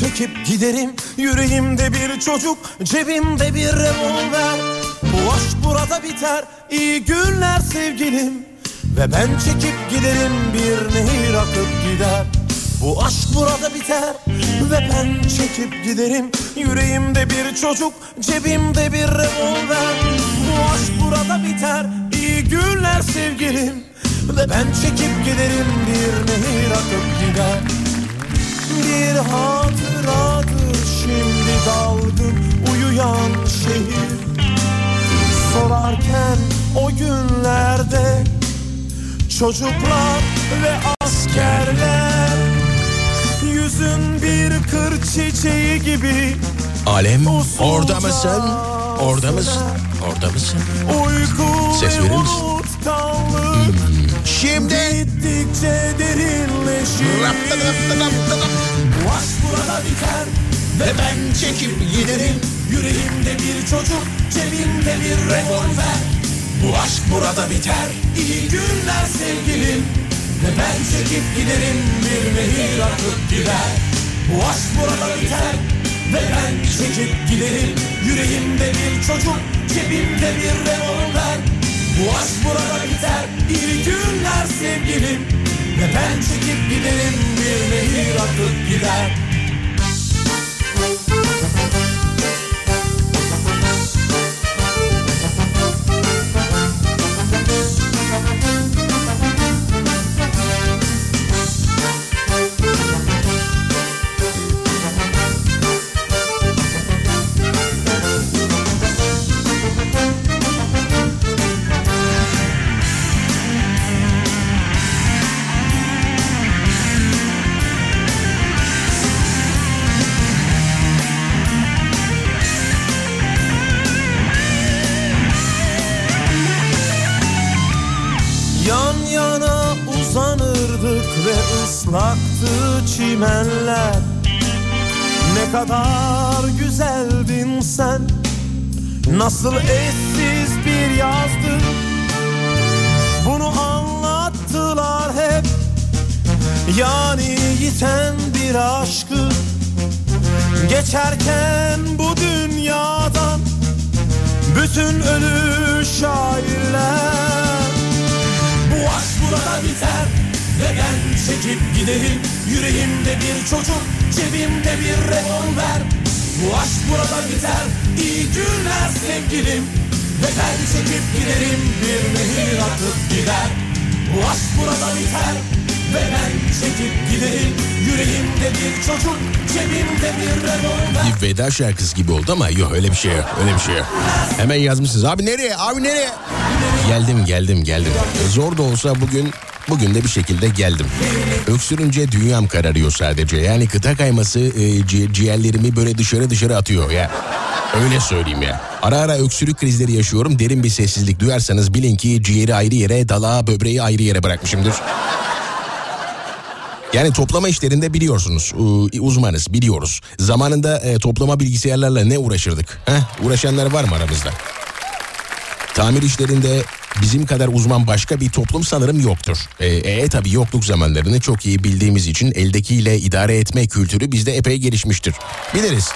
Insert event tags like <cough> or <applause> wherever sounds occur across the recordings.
çekip giderim. Yüreğimde bir çocuk cebimde bir revolver. Bu aşk burada biter iyi günler sevgilim. Ve ben çekip giderim bir nehir akıp gider. Bu aşk burada biter ve ben çekip giderim. Yüreğimde bir çocuk cebimde bir revolver. Bu aşk burada biter iyi günler sevgilim. Ve ben çekip giderim bir nehir akıp gider bir hatıradır şimdi dalgın uyuyan şehir Solarken o günlerde çocuklar ve askerler Yüzün bir kır çiçeği gibi Alem orada mısın? Orada mısın? Orada mısın? Ses ve verir misin? Şimdi Gittikçe derinleşir. Bu aşk burada biter. Ve ben çekip giderim. Yüreğimde bir çocuk Cebimde bir revolver. Bu aşk burada biter. İyi günler sevgilim. Ve ben çekip giderim. Bir nehir akıp gider. Bu aşk burada biter. Ve ben çekip giderim. Yüreğimde bir çocuk Cebimde bir revolver bu aşk burada biter İyi günler sevgilim. Ve ben çekip giderim Bir nehir akıp gider çimenler Ne kadar güzeldin sen Nasıl eşsiz bir yazdı Bunu anlattılar hep Yani yiten bir aşkı. Geçerken bu dünyadan Bütün ölü şairler. Bu aşk burada biter ve çekip giderim Yüreğimde bir çocuk, cebimde bir revolver Bu aşk burada biter, iyi günler sevgilim ben çekip giderim, bir nehir akıp gider Bu aşk burada biter ve ben çekip giderim Yüreğimde bir çocuk, cebimde bir revolver bir veda şarkısı gibi oldu ama yok öyle bir şey yok. Öyle bir şey yok. Hemen yazmışsınız. Abi nereye? Abi nereye? Geldim geldim geldim. Zor da olsa bugün bugün de bir şekilde geldim. Öksürünce dünyam kararıyor sadece. Yani kıta kayması e, ci- ciğerlerimi böyle dışarı dışarı atıyor ya. Öyle söyleyeyim ya. Ara ara öksürük krizleri yaşıyorum. Derin bir sessizlik duyarsanız bilin ki ciğeri ayrı yere, dalağı, böbreği ayrı yere bırakmışımdır. Yani toplama işlerinde biliyorsunuz uzmanız biliyoruz. Zamanında e, toplama bilgisayarlarla ne uğraşırdık? Heh, uğraşanlar var mı aramızda? Tamir işlerinde bizim kadar uzman başka bir toplum sanırım yoktur. E, e tabi yokluk zamanlarını çok iyi bildiğimiz için eldekiyle idare etme kültürü bizde epey gelişmiştir. Biliriz.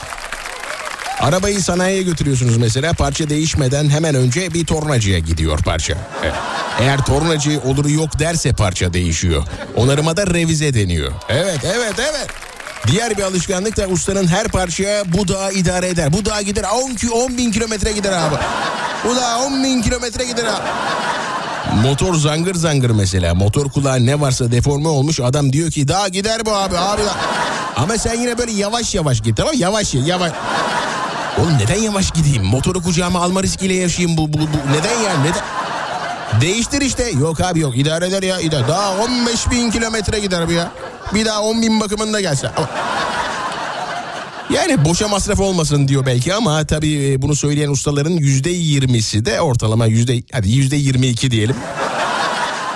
Arabayı sanayiye götürüyorsunuz mesela parça değişmeden hemen önce bir tornacıya gidiyor parça. Evet. Eğer tornacı olur yok derse parça değişiyor. Onarıma da revize deniyor. Evet evet evet. Diğer bir alışkanlık da ustanın her parçaya bu dağı idare eder. Bu dağa gider 10, ki 10 bin kilometre gider abi. Bu da 10 bin kilometre gider abi. Motor zangır zangır mesela. Motor kulağı ne varsa deforme olmuş. Adam diyor ki daha gider bu abi. abi da. Ama sen yine böyle yavaş yavaş git tamam? Yavaş yavaş. Oğlum neden yavaş gideyim? Motoru kucağıma alma riskiyle yaşayayım bu, bu, bu. Neden ya? Neden? Değiştir işte. Yok abi yok idare eder ya. idare. Daha 15 bin kilometre gider bu ya. Bir daha 10 bin bakımında gelse. Yani boşa masraf olmasın diyor belki ama tabii e, bunu söyleyen ustaların yüzde yirmisi de ortalama yüzde hadi yüzde yirmi iki diyelim.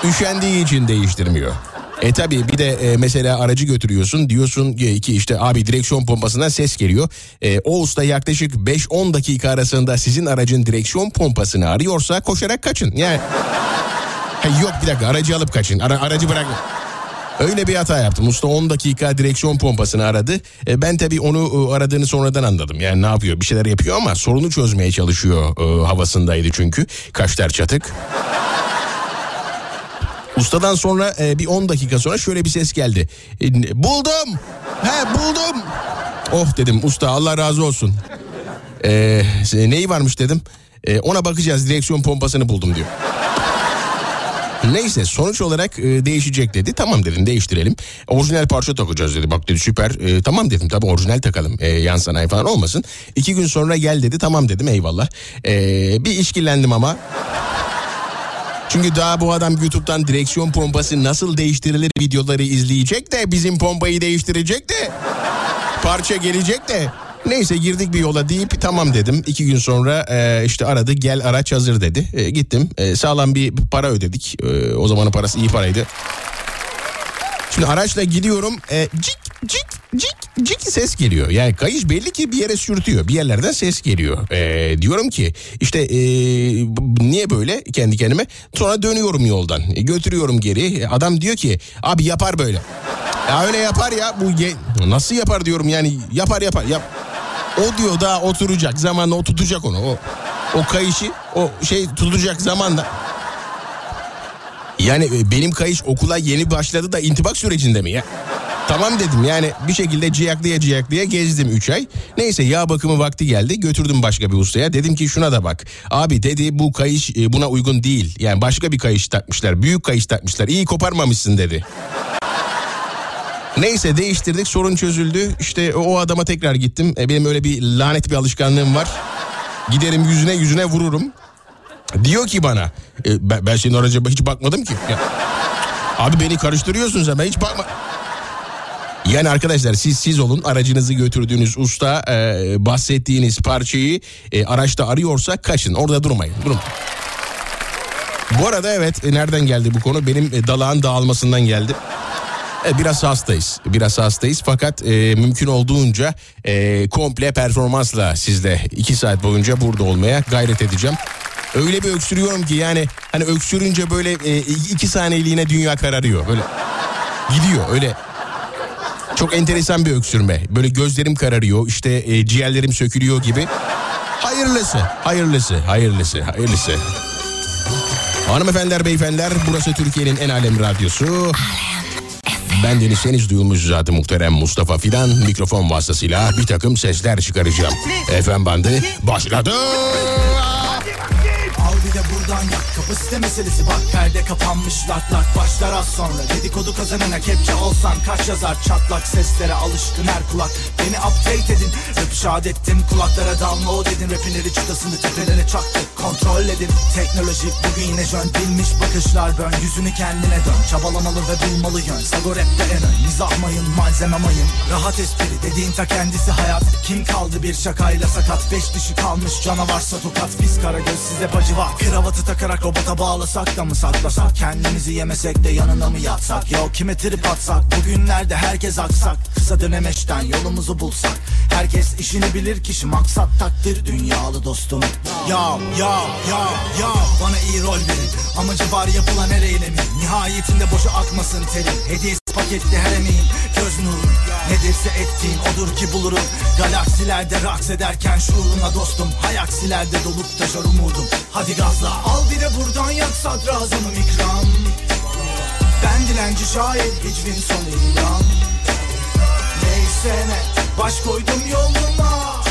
Üşendiği için değiştirmiyor. E tabi bir de e, mesela aracı götürüyorsun diyorsun ki işte abi direksiyon pompasından ses geliyor. E, o usta yaklaşık 5-10 dakika arasında sizin aracın direksiyon pompasını arıyorsa koşarak kaçın. Yani Ha, yok bir dakika aracı alıp kaçın. Ara, aracı bırak. Öyle bir hata yaptım. Usta 10 dakika direksiyon pompasını aradı. E, ben tabii onu e, aradığını sonradan anladım. Yani ne yapıyor? Bir şeyler yapıyor ama sorunu çözmeye çalışıyor e, havasındaydı çünkü. Kaşlar çatık. Ustadan sonra e, bir 10 dakika sonra şöyle bir ses geldi. E, buldum. He buldum. Oh dedim usta Allah razı olsun. E, neyi varmış dedim. E, ona bakacağız direksiyon pompasını buldum diyor. Neyse sonuç olarak e, değişecek dedi. Tamam dedim değiştirelim. Orijinal parça takacağız dedi. Bak dedi süper. E, tamam dedim tabii orijinal takalım. E, yan sanayi falan olmasın. İki gün sonra gel dedi. Tamam dedim eyvallah. E, bir işkillendim ama. Çünkü daha bu adam YouTube'dan direksiyon pompası nasıl değiştirilir videoları izleyecek de bizim pompayı değiştirecek de parça gelecek de Neyse girdik bir yola deyip tamam dedim. İki gün sonra e, işte aradı gel araç hazır dedi. E, gittim e, sağlam bir para ödedik. E, o zamanın parası iyi paraydı. Şimdi araçla gidiyorum e, cik cik cik cik ses geliyor. Yani kayış belli ki bir yere sürtüyor. Bir yerlerden ses geliyor. E, diyorum ki işte e, niye böyle kendi kendime. Sonra dönüyorum yoldan. E, götürüyorum geri. E, adam diyor ki abi yapar böyle. Ya öyle yapar ya bu ye- nasıl yapar diyorum yani yapar yapar yap. O diyor daha oturacak zamanla o onu. O, o kayışı o şey tutacak zamanda. Yani e, benim kayış okula yeni başladı da intibak sürecinde mi ya? Tamam dedim yani bir şekilde ciyaklaya ciyaklaya gezdim 3 ay. Neyse yağ bakımı vakti geldi götürdüm başka bir ustaya. Dedim ki şuna da bak. Abi dedi bu kayış e, buna uygun değil. Yani başka bir kayış takmışlar. Büyük kayış takmışlar. İyi koparmamışsın dedi. Neyse değiştirdik sorun çözüldü. İşte o adama tekrar gittim. E, benim öyle bir lanet bir alışkanlığım var. Giderim yüzüne yüzüne vururum. Diyor ki bana e, ben, ben senin araca hiç bakmadım ki. Ya, abi beni karıştırıyorsun sen ben hiç bakma. Yani arkadaşlar siz siz olun aracınızı götürdüğünüz usta e, bahsettiğiniz parçayı e, araçta arıyorsa kaçın orada durmayın. Durun. Bu arada evet e, nereden geldi bu konu benim e, dalağın dağılmasından geldi. E, biraz hastayız. Biraz hastayız fakat e, mümkün olduğunca e, komple performansla sizle iki saat boyunca burada olmaya gayret edeceğim. Öyle bir öksürüyorum ki yani hani öksürünce böyle e, iki saniyeliğine dünya kararıyor. Böyle gidiyor öyle. Çok enteresan bir öksürme. Böyle gözlerim kararıyor işte e, ciğerlerim sökülüyor gibi. Hayırlısı, hayırlısı, hayırlısı, hayırlısı. Hanımefendiler, beyefendiler burası Türkiye'nin en alem radyosu. Ben Deniz Deniz duyulmuş zaten muhterem Mustafa Fidan mikrofon vasıtasıyla bir takım sesler çıkaracağım. Efendim bandı başladı. Buradan yak kapasite meselesi bak perde kapanmış lak lak başlar az sonra. Dedikodu kazanana kepçe olsan kaç yazar çatlak seslere alışkın her kulak. Beni update edin rap şad ettim kulaklara download edin. Rapinleri çıtasını tepelere çaktık kontrol edin. Teknoloji bugün yine jön bilmiş bakışlar bön. Yüzünü kendine dön çabalamalı ve bulmalı yön. Sago rapte en ön mizah mayın malzeme mayın. Rahat espri dediğin ta kendisi hayat. Kim kaldı bir şakayla sakat? Beş dişi kalmış canavarsa tokat Biz kara göz size bacı var Kravatı takarak robota bağlasak da mı saklasak? Kendimizi yemesek de yanına mı yatsak? Yo kime trip atsak? Bugünlerde herkes aksak. Kısa dönemeçten yolumuzu bulsak. Herkes işini bilir kişi maksat takdir. Dünyalı dostum. Ya ya ya ya. Bana iyi rol verin. Amacı var yapılan her eylemin. Nihayetinde boşa akmasın terim. Hediyesi paketli her emeğin Göz nurun Nedirse ettiğin odur ki bulurum. Galaksilerde raks ederken şuuruna dostum. Hayaksilerde dolup taşar umudum. Hadi gazla al bir de buradan yak sadrazamım ikram. Ben dilenci şair hicvin son ilan Neyse ne baş koydum yoluma.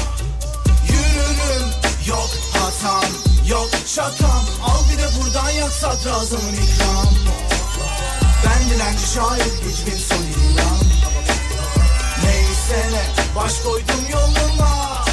Yürürüm yok hatam yok şakam Al bir de buradan yak sadrazamım ikram. Ben dilenci şair hicvin son ilan Neyse ne baş koydum yoluma.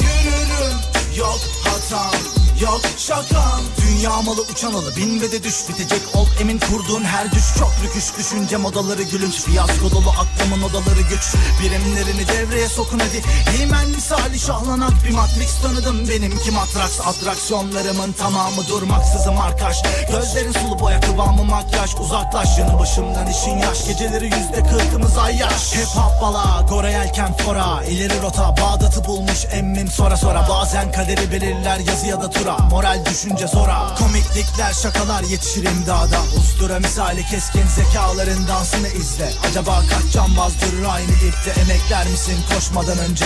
Yürürüm yok hatam yok şakam Dünya malı uçan alı. Bin ve de düş bitecek. Ol Emin kurduğun her düş. Çok rüküş Düşünce modaları gülünç. Fiyasko dolu aklımın odaları güç. Birimlerini devreye sokun hadi. Heymen misali şahlanak bir matrix tanıdım. Benimki matraks atraksiyonlarımın tamamı durmaksızım arkaş Gözlerin sulu boya kıvamı makyaj. Uzaklaş yanı başımdan işin yaş. Geceleri yüzde kırkımız ay yaş. Hip hop bala Gore yelken fora. İleri rota Bağdat'ı bulmuş emmim. Sonra sonra Bazen kaderi belirler yazı ya da tura sonra Moral düşünce zora. Komiklikler şakalar yetişir imdada. Ustura misali keskin zekaların dansını izle. Acaba kaç cambaz durur aynı ipte? Emekler misin koşmadan önce?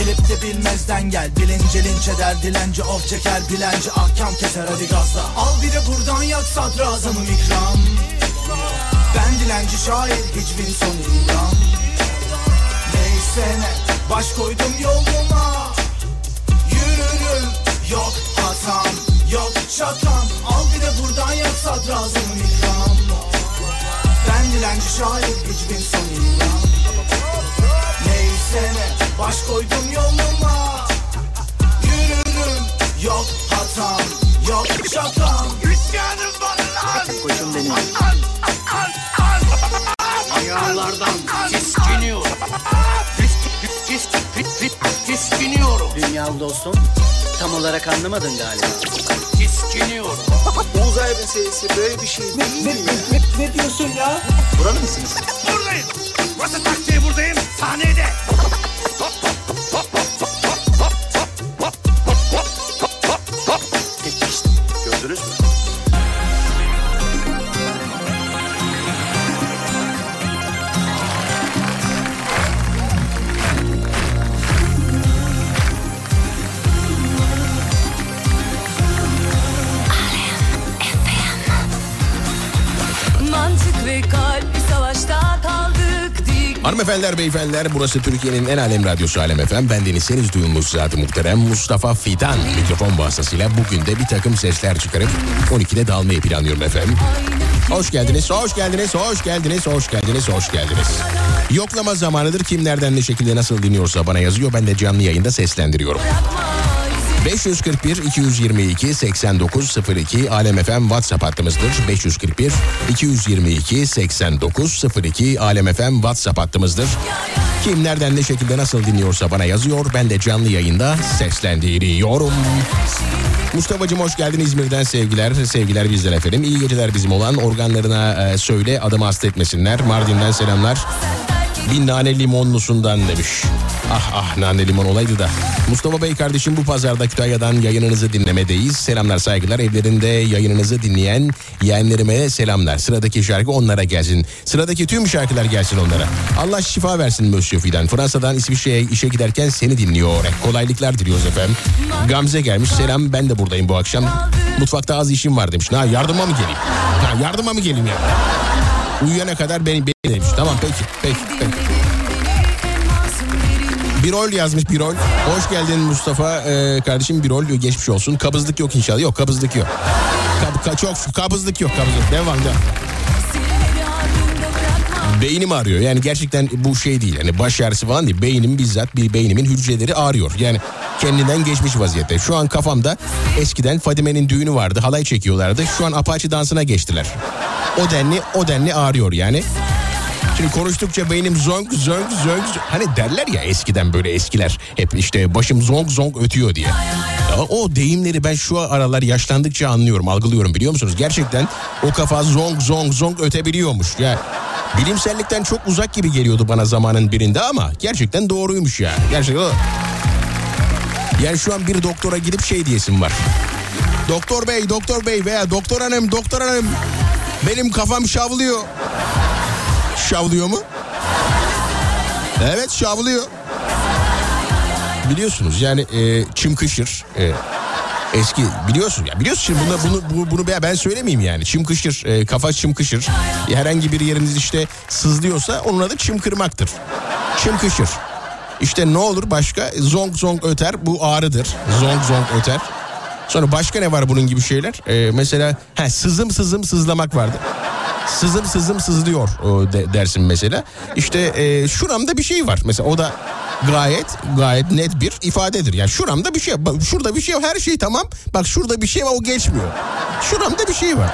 Bilip de bilmezden gel. Bilince linç eder dilenci of çeker Dilenci ahkam keser. Hadi gazla. Al bir de buradan yak sadrazamım ikram. Ben dilenci şair hiçbir son ilan Neyse ne baş koydum yoluma. Yürürüm yok hatam yok şakam Al bir de buradan yak sadrazamım ikram Ben dilenci şair hiçbir son ilan Neyse ne baş koydum yoluma Yürürüm yok hatam yok şakam İsyanım var lan. Koçum benim. Ayağlardan tiskiniyorum. Tis, tis, tis, tis, tiskiniyorum. Dünyalı dostum. Olarak anlamadın galiba. Tiskiniyorum. <laughs> Uzay meselesi böyle bir şey değil. Ne diyorsun ya? Buralı mısınız? Buradayım. Burası taksiye buradayım. Sahnede. Hanımefendiler, beyefendiler burası Türkiye'nin en alem radyosu Alem FM. Ben Deniz Seniz duyumuz zaten muhterem Mustafa Fidan mikrofon vasıtasıyla bugün de bir takım sesler çıkarıp 12'de dalmayı planlıyorum efendim. Hoş geldiniz, hoş geldiniz, hoş geldiniz, hoş geldiniz, hoş geldiniz. Yoklama zamanıdır kim nereden ne şekilde nasıl dinliyorsa bana yazıyor. Ben de canlı yayında seslendiriyorum. 541 222 8902 Alem FM WhatsApp hattımızdır. 541 222 8902 Alem FM WhatsApp hattımızdır. Kim nereden ne şekilde nasıl dinliyorsa bana yazıyor. Ben de canlı yayında seslendiriyorum. Mustafa'cığım hoş geldin İzmir'den sevgiler. Sevgiler bizden efendim. İyi geceler bizim olan organlarına e, söyle adımı hasta etmesinler. Mardin'den selamlar. Bir nane limonlusundan demiş. Ah ah nane limon olaydı da. Mustafa Bey kardeşim bu pazarda Kütahya'dan yayınınızı dinlemedeyiz. Selamlar saygılar. Evlerinde yayınınızı dinleyen yeğenlerime selamlar. Sıradaki şarkı onlara gelsin. Sıradaki tüm şarkılar gelsin onlara. Allah şifa versin Monsieur Fidan. Fransa'dan İsviçre'ye işe giderken seni dinliyor. Kolaylıklar diliyoruz efendim. Gamze gelmiş. Selam ben de buradayım bu akşam. Mutfakta az işim var demiş. Ha yardıma mı geleyim? Ha yardıma mı geleyim ya? Uyuyana kadar beni, beni demiş. Tamam peki peki peki. Birol yazmış Birol. Hoş geldin Mustafa ee, kardeşim Birol geçmiş olsun. Kabızlık yok inşallah. Yok kabızlık yok. Kab, ka- çok kabızlık yok kabızlık. Devam devam. Beynim ağrıyor. Yani gerçekten bu şey değil. Hani baş ağrısı falan değil. Beynim bizzat bir beynimin hücreleri ağrıyor. Yani kendinden geçmiş vaziyette. Şu an kafamda eskiden Fadime'nin düğünü vardı. Halay çekiyorlardı. Şu an Apache dansına geçtiler. O denli o denli ağrıyor yani. Şimdi konuştukça beynim zonk zonk zonk hani derler ya eskiden böyle eskiler hep işte başım zonk zonk ötüyor diye. Ya o deyimleri ben şu aralar yaşlandıkça anlıyorum, algılıyorum biliyor musunuz? Gerçekten o kafa zonk zonk zonk ötebiliyormuş. Ya bilimsellikten çok uzak gibi geliyordu bana zamanın birinde ama gerçekten doğruymuş ya. Gerçekten o. Yani şu an bir doktora gidip şey diyesim var. Doktor bey, doktor bey veya doktor hanım, doktor hanım benim kafam şavlıyor. Şavlıyor mu? Evet şavlıyor. Biliyorsunuz yani e, çımkışır. E, eski biliyorsun ya biliyorsun şimdi bunu bunu bu- bunu ben- söylemeyeyim yani çımkışır e, kafa çımkışır herhangi bir yeriniz işte sızlıyorsa onun adı çımkırmaktır çımkışır işte ne olur başka zonk zonk öter bu ağrıdır zonk zonk öter sonra başka ne var bunun gibi şeyler E, mesela he, sızım sızım sızlamak vardı sızım sızım sızlıyor de- dersin mesela. İşte e, şuramda bir şey var. Mesela o da gayet gayet net bir ifadedir. Yani şuramda bir şey bak şurada bir şey. Her şey tamam. Bak şurada bir şey var o geçmiyor. Şuramda bir şey var.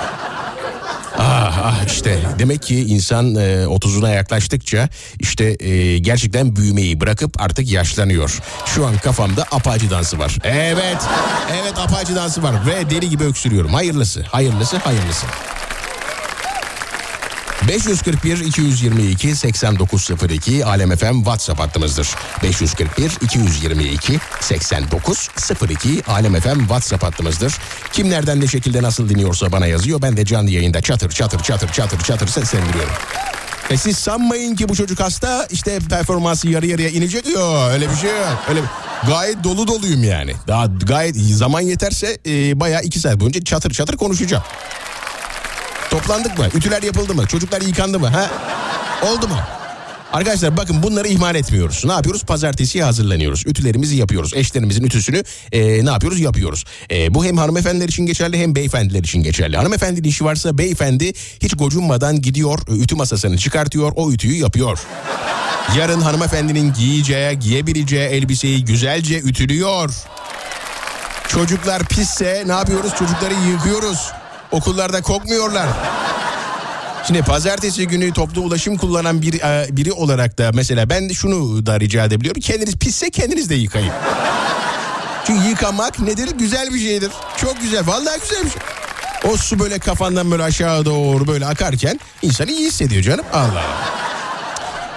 Ah ah işte demek ki insan e, 30'una yaklaştıkça işte e, gerçekten büyümeyi bırakıp artık yaşlanıyor. Şu an kafamda apaçı dansı var. Evet evet apaçı dansı var ve deli gibi öksürüyorum. Hayırlısı hayırlısı hayırlısı. 541 222 8902 Alem FM WhatsApp hattımızdır. 541 222 8902 Alem FM WhatsApp hattımızdır. Kim nereden ne şekilde nasıl dinliyorsa bana yazıyor. Ben de canlı yayında çatır çatır çatır çatır çatır seslendiriyorum. E siz sanmayın ki bu çocuk hasta işte performansı yarı yarıya inecek. Yok öyle bir şey yok. Öyle gayet dolu doluyum yani. Daha gayet zaman yeterse e, bayağı iki saat boyunca çatır çatır konuşacağım. Toplandık mı? Ütüler yapıldı mı? Çocuklar yıkandı mı? Ha? Oldu mu? Arkadaşlar bakın bunları ihmal etmiyoruz. Ne yapıyoruz? Pazartesiye hazırlanıyoruz. Ütülerimizi yapıyoruz. Eşlerimizin ütüsünü e, ne yapıyoruz? Yapıyoruz. E, bu hem hanımefendiler için geçerli hem beyefendiler için geçerli. Hanımefendinin işi varsa beyefendi hiç gocunmadan gidiyor ütü masasını çıkartıyor o ütüyü yapıyor. Yarın hanımefendinin giyeceği, giyebileceği elbiseyi güzelce ütülüyor. Çocuklar pisse ne yapıyoruz? Çocukları yıkıyoruz. Okullarda kokmuyorlar. Şimdi pazartesi günü toplu ulaşım kullanan bir e, biri olarak da mesela ben şunu da rica edebiliyorum. Kendiniz pisse kendiniz de yıkayın. Çünkü yıkamak nedir? Güzel bir şeydir. Çok güzel. Vallahi güzel bir şey. O su böyle kafandan böyle aşağı doğru böyle akarken insan iyi hissediyor canım. Allah Allah.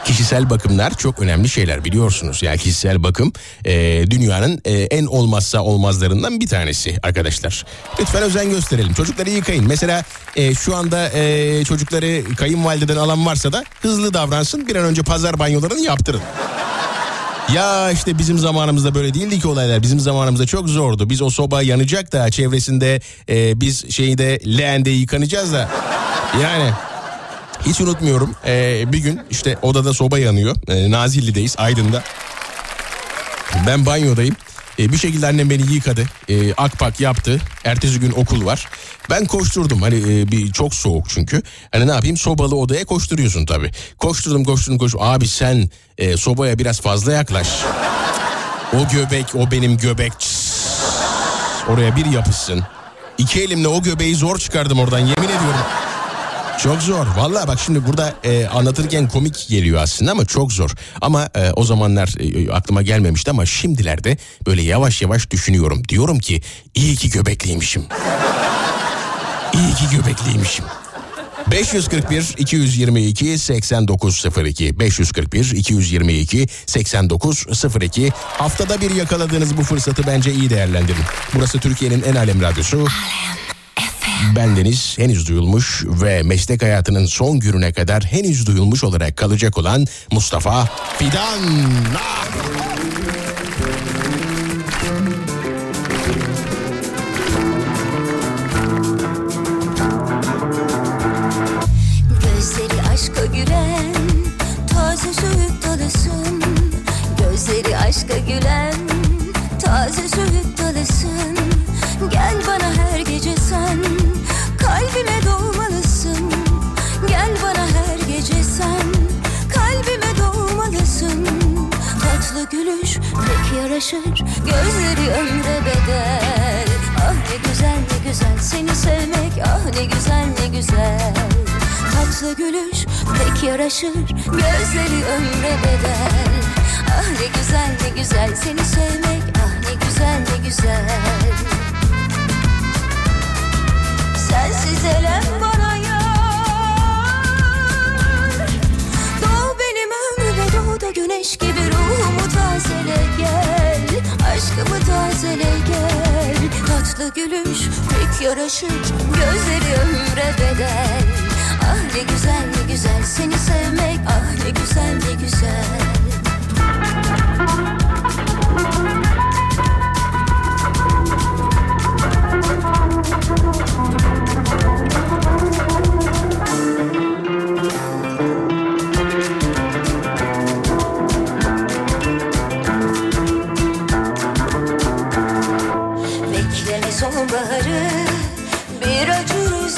Kişisel bakımlar çok önemli şeyler biliyorsunuz. Yani kişisel bakım e, dünyanın e, en olmazsa olmazlarından bir tanesi arkadaşlar. Lütfen özen gösterelim. Çocukları yıkayın. Mesela e, şu anda e, çocukları kayınvalideden alan varsa da hızlı davransın. Bir an önce pazar banyolarını yaptırın. Ya işte bizim zamanımızda böyle değildi ki olaylar. Bizim zamanımızda çok zordu. Biz o soba yanacak da çevresinde e, biz şeyde leğende yıkanacağız da. Yani hiç unutmuyorum ee, bir gün işte odada soba yanıyor. Ee, Nazilli'deyiz Aydın'da. Ben banyodayım. Ee, bir şekilde annem beni yıkadı. Ee, akpak yaptı. Ertesi gün okul var. Ben koşturdum. Hani e, bir çok soğuk çünkü. Hani ne yapayım sobalı odaya koşturuyorsun tabii. Koşturdum koşturdum koşturdum. Abi sen e, sobaya biraz fazla yaklaş. O göbek o benim göbek. Oraya bir yapışsın. İki elimle o göbeği zor çıkardım oradan yemin ediyorum. Çok zor. Vallahi bak şimdi burada e, anlatırken komik geliyor aslında ama çok zor. Ama e, o zamanlar e, aklıma gelmemişti ama şimdilerde böyle yavaş yavaş düşünüyorum. Diyorum ki iyi ki göbekliymişim. İyi ki göbekliymişim. 541 222 8902 541 222 8902 haftada bir yakaladığınız bu fırsatı bence iyi değerlendirin. Burası Türkiye'nin en alem radyosu. Bendeniz henüz duyulmuş ve meslek hayatının son gününe kadar henüz duyulmuş olarak kalacak olan Mustafa Fidan. Gözleri aşka gülen Taze söğüt Gözleri aşka gülen gülüş pek yaraşır. Gözleri ömre bedel. Ah ne güzel ne güzel seni sevmek. Ah ne güzel ne güzel. Tatlı gülüş pek yaraşır. Gözleri ömre bedel. Ah ne güzel ne güzel seni sevmek. Ah ne güzel ne güzel. Sensiz elem bana yar Doğ benim ömrüme doğ da güneş gibi gel. Aşkımı tazele gel. Tatlı gülüş pek yaraşır. Gözleri ömre bedel. Ah ne güzel ne güzel seni sevmek. Ah ne güzel ne güzel. Bekleme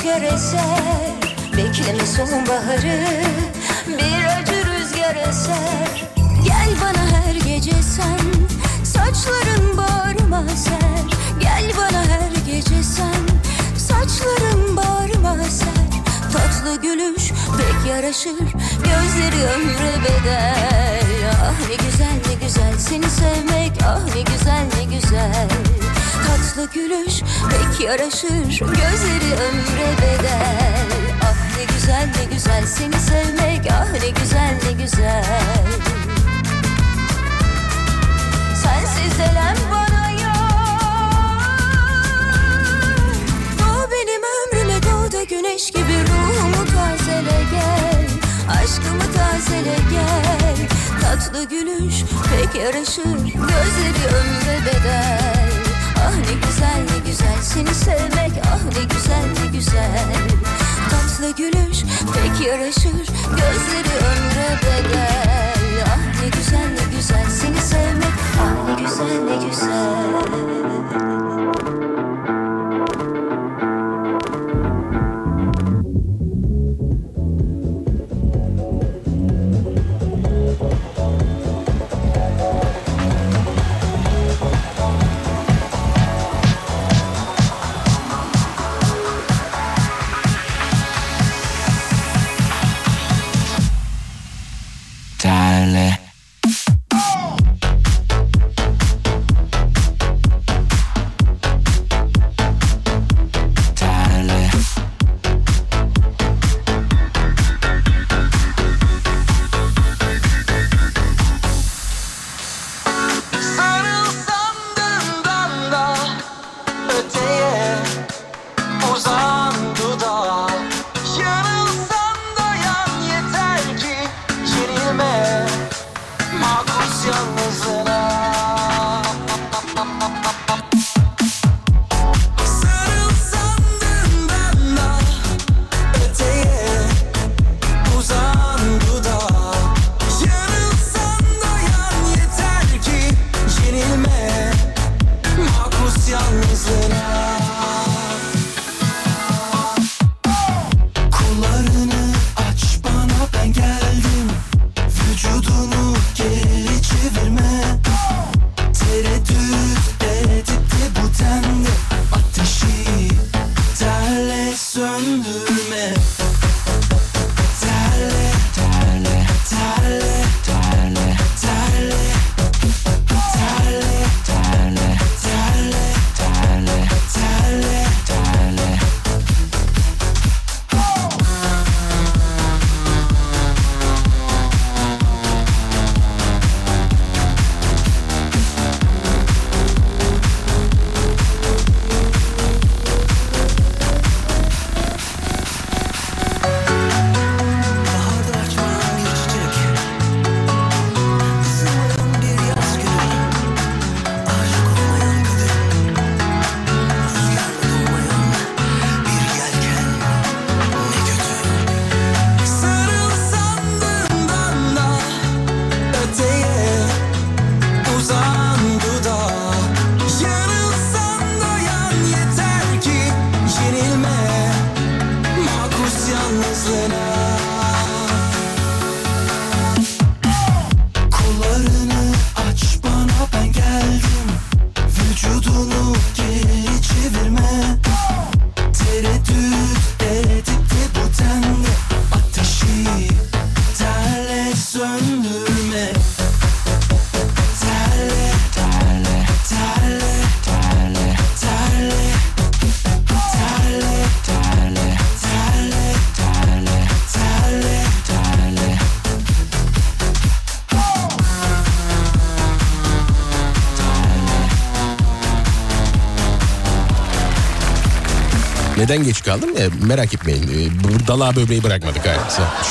rüzgar eser. Bekleme sonbaharı bir acı rüzgar eser. Gel bana her gece sen saçların bağrıma ser. Gel bana her gece sen saçların bağrıma ser. Tatlı gülüş pek yaraşır gözleri ömre bedel. Ah ne güzel ne güzel seni sevmek ah ne güzel ne güzel tatlı gülüş pek yaraşır. Gözleri ömre bedel. Ah ne güzel ne güzel. Seni sevmek Ah ne güzel ne güzel. Sensiz elem bana yar Doğ benim ömrüme doğ da güneş gibi Ruhumu tazele gel. Aşkımı tazele gel. Tatlı gülüş pek yaraşır. Gözleri ömre bedel. Ah ne güzel ne güzel seni sevmek. Ah ne güzel ne güzel. Tatlı gülüş pek yaraşır. Gözleri ömre bedel. Ah ne güzel ne güzel seni sevmek. Ah ne güzel ne güzel Neden geç kaldım? E, merak etmeyin. E, bu dalağa böbreği bırakmadık hayır.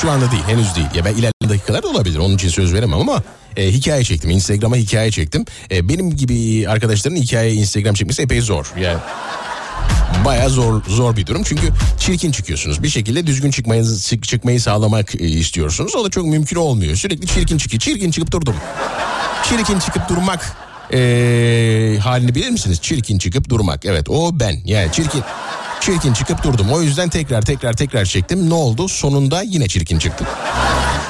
Şu anda değil henüz değil. Ya ben ilerleyen dakikalarda olabilir. Onun için söz veremem ama e, hikaye çektim. Instagram'a hikaye çektim. E, benim gibi arkadaşların hikaye Instagram çekmesi epey zor. Yani Baya zor zor bir durum çünkü çirkin çıkıyorsunuz. Bir şekilde düzgün çıkmayı çık- çıkmayı sağlamak e, istiyorsunuz. O da çok mümkün olmuyor. Sürekli çirkin çıkıyor. Çirkin çıkıp durdum. Çirkin çıkıp durmak e, halini bilir misiniz? Çirkin çıkıp durmak. Evet o ben. Yani çirkin çirkin çıkıp durdum. O yüzden tekrar tekrar tekrar çektim. Ne oldu? Sonunda yine çirkin çıktım.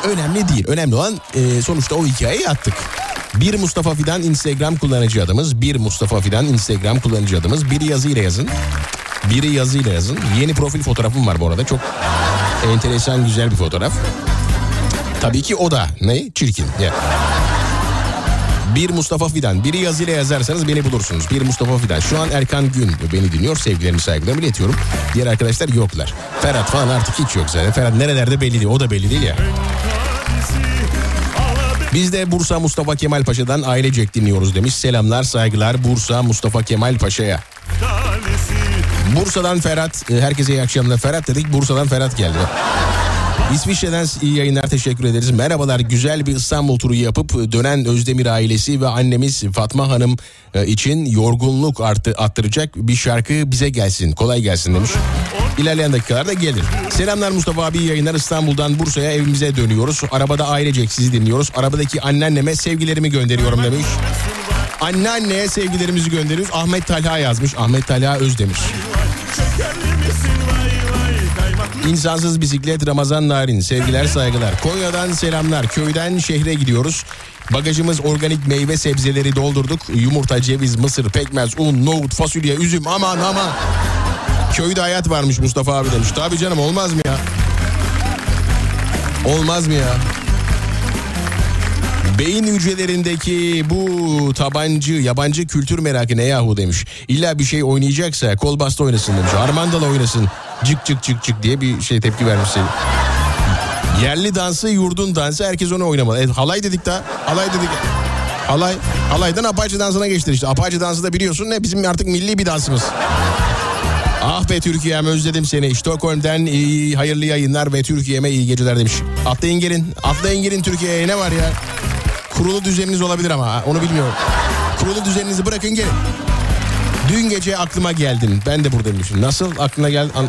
Önemli değil. Önemli olan e, sonuçta o hikayeyi attık. Bir Mustafa Fidan Instagram kullanıcı adımız. Bir Mustafa Fidan Instagram kullanıcı adımız. Biri yazıyla yazın. Biri yazıyla yazın. Yeni profil fotoğrafım var bu arada. Çok enteresan güzel bir fotoğraf. Tabii ki o da ne? Çirkin. Ya. Bir Mustafa Fidan. Biri yazıyla yazarsanız beni bulursunuz. Bir Mustafa Fidan. Şu an Erkan Gün beni dinliyor. Sevgilerimi saygılarımı iletiyorum. Diğer arkadaşlar yoklar. Ferhat falan artık hiç yok zaten. Ferhat nerelerde belli değil. O da belli değil ya. Biz de Bursa Mustafa Kemal Paşa'dan ailecek dinliyoruz demiş. Selamlar saygılar Bursa Mustafa Kemal Paşa'ya. Bursa'dan Ferhat. e, Herkese iyi akşamlar. Ferhat dedik. Bursa'dan Ferhat geldi. İsviçre'den iyi yayınlar teşekkür ederiz. Merhabalar güzel bir İstanbul turu yapıp dönen Özdemir ailesi ve annemiz Fatma Hanım e, için yorgunluk artı, attıracak bir şarkı bize gelsin. Kolay gelsin demiş. İlerleyen dakikalarda gelir. Selamlar Mustafa abi yayınlar İstanbul'dan Bursa'ya evimize dönüyoruz. Arabada ailecek sizi dinliyoruz. Arabadaki anneanneme sevgilerimi gönderiyorum demiş. Anneanneye sevgilerimizi gönderiyoruz. Ahmet Talha yazmış. Ahmet Talha Özdemir. İnsansız bisiklet Ramazan Narin. Sevgiler saygılar. Konya'dan selamlar. Köyden şehre gidiyoruz. Bagajımız organik meyve sebzeleri doldurduk. Yumurta, ceviz, mısır, pekmez, un, nohut, fasulye, üzüm aman aman. Köyde hayat varmış Mustafa abi demiş. Tabii canım olmaz mı ya? Olmaz mı ya? Beyin hücrelerindeki bu tabancı, yabancı kültür merakı ne yahu demiş. İlla bir şey oynayacaksa kol bastı oynasın demiş. Armandala oynasın. Cık cık cık cık diye bir şey tepki vermiş Selim. Yerli dansı, yurdun dansı herkes onu oynamalı. E, halay dedik daha. Halay dedik. Halay. Halaydan apaçı dansına geçti işte. Apaçı dansı da biliyorsun ne bizim artık milli bir dansımız. Ah be Türkiye'm özledim seni. Stockholm'den iyi, hayırlı yayınlar ve Türkiye'me iyi geceler demiş. Atlayın gelin. Atlayın gelin Türkiye'ye ne var ya? Kurulu düzeniniz olabilir ama onu bilmiyorum. Kurulu düzeninizi bırakın gelin. Dün gece aklıma geldin. Ben de buradaymışım. Nasıl aklına geldi? An-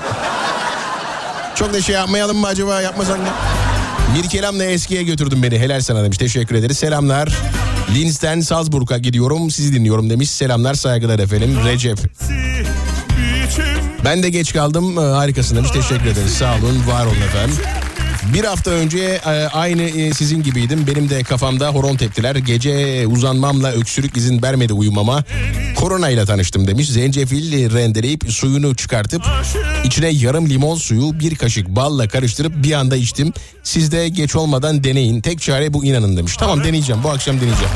Çok da şey yapmayalım mı acaba yapmasak mı? Bir kelamla eskiye götürdün beni. Helal sana demiş. Teşekkür ederiz. Selamlar. Linz'den Salzburg'a gidiyorum. Sizi dinliyorum demiş. Selamlar saygılar efendim. Recep. Ben de geç kaldım. Ee, Harikasın demiş. Teşekkür ederiz. Sağ olun. Var olun efendim. Bir hafta önce e, aynı e, sizin gibiydim. Benim de kafamda horon teptiler. Gece uzanmamla öksürük izin vermedi uyumama. Korona ile tanıştım demiş. Zencefil rendeleyip suyunu çıkartıp içine yarım limon suyu bir kaşık balla karıştırıp bir anda içtim. Siz de geç olmadan deneyin. Tek çare bu inanın demiş. Tamam deneyeceğim. Bu akşam deneyeceğim.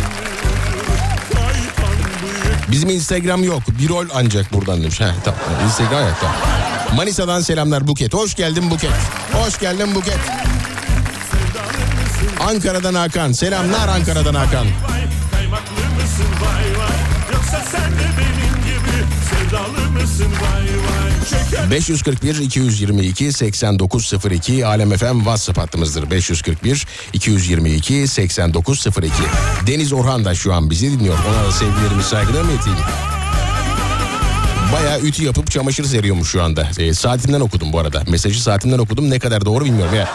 Bizim Instagram yok. Bir rol ancak buradan demiş. Heh, tamam. Instagram evet tamam. Manisa'dan selamlar Buket. Hoş geldin Buket. Hoş geldin Buket. Ankara'dan Hakan. Selamlar Ankara'dan Hakan. Kaymaklı mısın vay vay Yoksa sen de benim gibi sevdalı mısın vay vay Şeker 541 222 8902 Alem FM WhatsApp hattımızdır. 541 222 8902. Deniz Orhan da şu an bizi dinliyor. Ona da sevgilerimi saygılarımı ileteyim. Bayağı ütü yapıp çamaşır seriyormuş şu anda. E, saatinden okudum bu arada. Mesajı saatinden okudum. Ne kadar doğru bilmiyorum ya.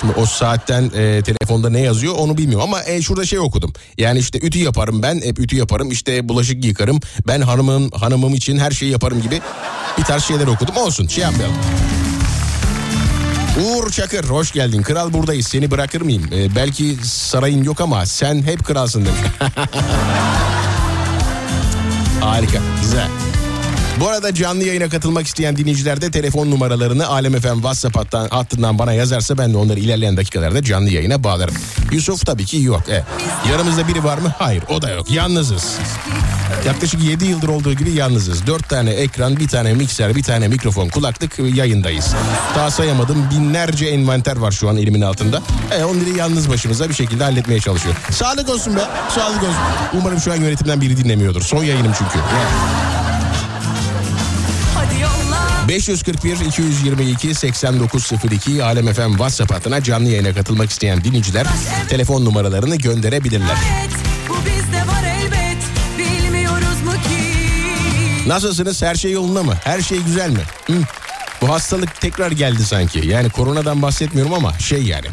Şimdi o saatten e, telefonda ne yazıyor onu bilmiyorum ama e, şurada şey okudum. Yani işte ütü yaparım ben hep ütü yaparım işte bulaşık yıkarım. Ben hanımım hanımım için her şeyi yaparım gibi bir tarz şeyler okudum. Olsun şey yapmayalım. Uğur Çakır hoş geldin. Kral buradayız seni bırakır mıyım? E, belki sarayın yok ama sen hep kralsın demiş. <laughs> Harika güzel. Bu arada canlı yayına katılmak isteyen dinleyiciler de telefon numaralarını Alem FM WhatsApp hattan, hattından bana yazarsa ben de onları ilerleyen dakikalarda canlı yayına bağlarım. Yusuf tabii ki yok. E, yanımızda biri var mı? Hayır o da yok. Yalnızız. Yaklaşık 7 yıldır olduğu gibi yalnızız. 4 tane ekran, bir tane mikser, bir tane mikrofon, kulaklık yayındayız. Daha sayamadım binlerce envanter var şu an elimin altında. E, onları yalnız başımıza bir şekilde halletmeye çalışıyor. Sağlık olsun be. Sağlık olsun. Umarım şu an yönetimden biri dinlemiyordur. Son yayınım çünkü. Yani. Hadi yolla 541 222 8902 Alem FM WhatsApp hattına canlı yayına katılmak isteyen dinleyiciler telefon numaralarını gönderebilirler. Nasılsınız? Her şey yolunda mı? Her şey güzel mi? Hı? Bu hastalık tekrar geldi sanki. Yani koronadan bahsetmiyorum ama şey yani.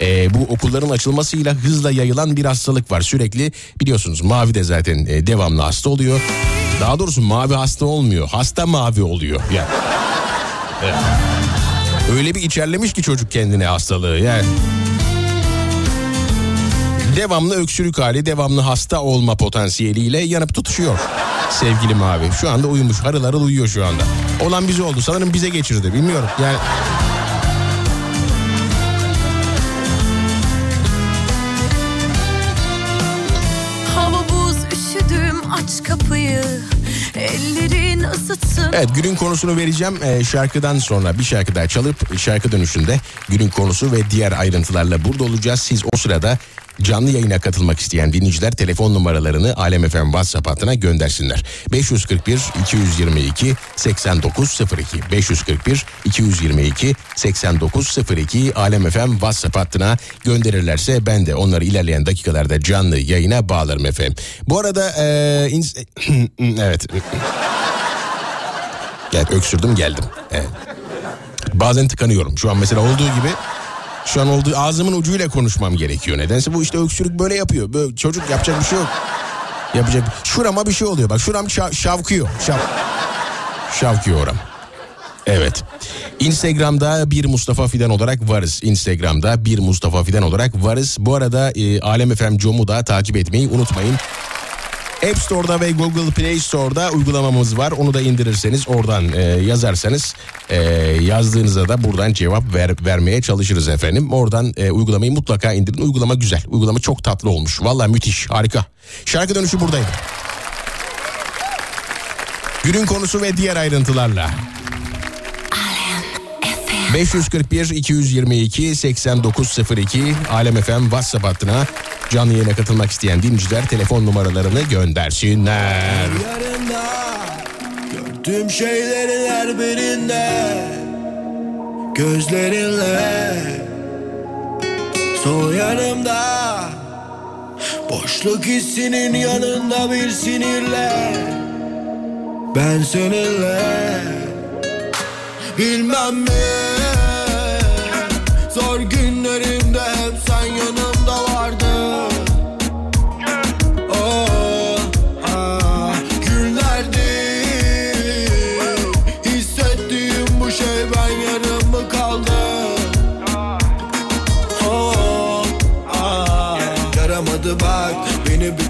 e, bu okulların açılmasıyla hızla yayılan bir hastalık var. Sürekli biliyorsunuz Mavi de zaten e, devamlı hasta oluyor. Daha doğrusu Mavi hasta olmuyor. Hasta Mavi oluyor. Yani. Evet. Öyle bir içerlemiş ki çocuk kendine hastalığı yani. Devamlı öksürük hali, devamlı hasta olma potansiyeliyle yanıp tutuşuyor. Sevgili Mavi. Şu anda uyumuş. Harıl harıl uyuyor şu anda. Olan bize oldu. Sanırım bize geçirdi. Bilmiyorum. Yani Evet günün konusunu vereceğim Ee, şarkıdan sonra bir şarkı daha çalıp şarkı dönüşünde günün konusu ve diğer ayrıntılarla burada olacağız. Siz o sırada canlı yayına katılmak isteyen dinleyiciler telefon numaralarını Alem FM WhatsApp hattına göndersinler. 541 222 8902 541 222 8902 Alem FM WhatsApp hattına gönderirlerse ben de onları ilerleyen dakikalarda canlı yayına bağlarım efendim. Bu arada eee, ins- <coughs> evet. Gel öksürdüm geldim. Evet. Bazen tıkanıyorum. Şu an mesela olduğu gibi şu an olduğu ağzımın ucuyla konuşmam gerekiyor. Nedense bu işte öksürük böyle yapıyor. Böyle çocuk yapacak bir şey yok. Yapacak şurama bir şey oluyor. Bak şuram şa- şavkıyor. Şav şavkıyor oram. Evet. Instagram'da bir Mustafa Fidan olarak varız. Instagram'da bir Mustafa Fidan olarak varız. Bu arada e, Alem FM Com'u da takip etmeyi unutmayın. App Store'da ve Google Play Store'da uygulamamız var. Onu da indirirseniz oradan e, yazarsanız e, yazdığınızda da buradan cevap ver, vermeye çalışırız efendim. Oradan e, uygulamayı mutlaka indirin. Uygulama güzel. Uygulama çok tatlı olmuş. Valla müthiş. Harika. Şarkı dönüşü buradaydı. Günün konusu ve diğer ayrıntılarla. 541 222 8902 Alem FM WhatsApp hattına canlı yayına katılmak isteyen dinleyiciler telefon numaralarını göndersinler. Yarında gördüğüm şeylerin her birinde Gözlerinle Sol yanımda. Boşluk hissinin yanında bir sinirle Ben seninle. Bilmem mi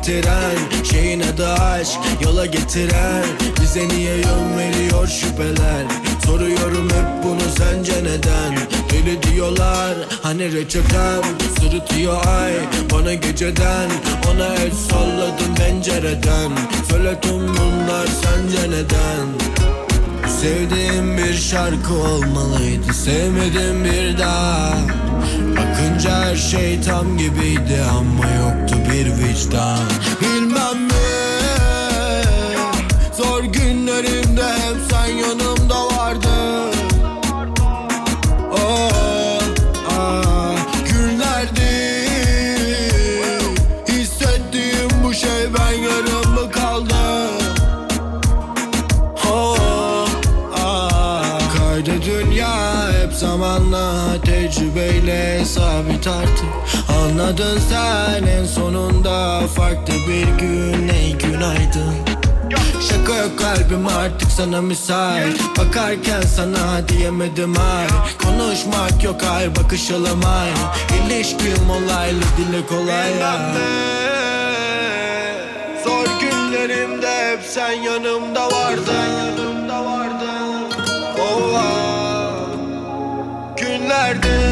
bitiren Şeyin adı aşk yola getiren. Bize niye yön veriyor şüpheler? Soruyorum hep bunu sence neden? Deli diyorlar hani reçetem Sırıtıyor ay bana geceden. Ona el salladım pencereden. Söyle tüm bunlar sence neden? Sevdiğim bir şarkı olmalıydı Sevmedim bir daha Bakınca her şey tam gibiydi Ama yoktu bir vicdan. Bilmem artık Anladın sen en sonunda farklı bir gün. Ey günaydın. Şaka yok kalbim artık sana müsait. Bakarken sana diyemedim ay. Konuşmak yok ay bakışalım ay İlişkim olaylı dile kolay ya. Zor günlerimde hep sen yanımda vardın. Yanımda vardın. Oh günlerde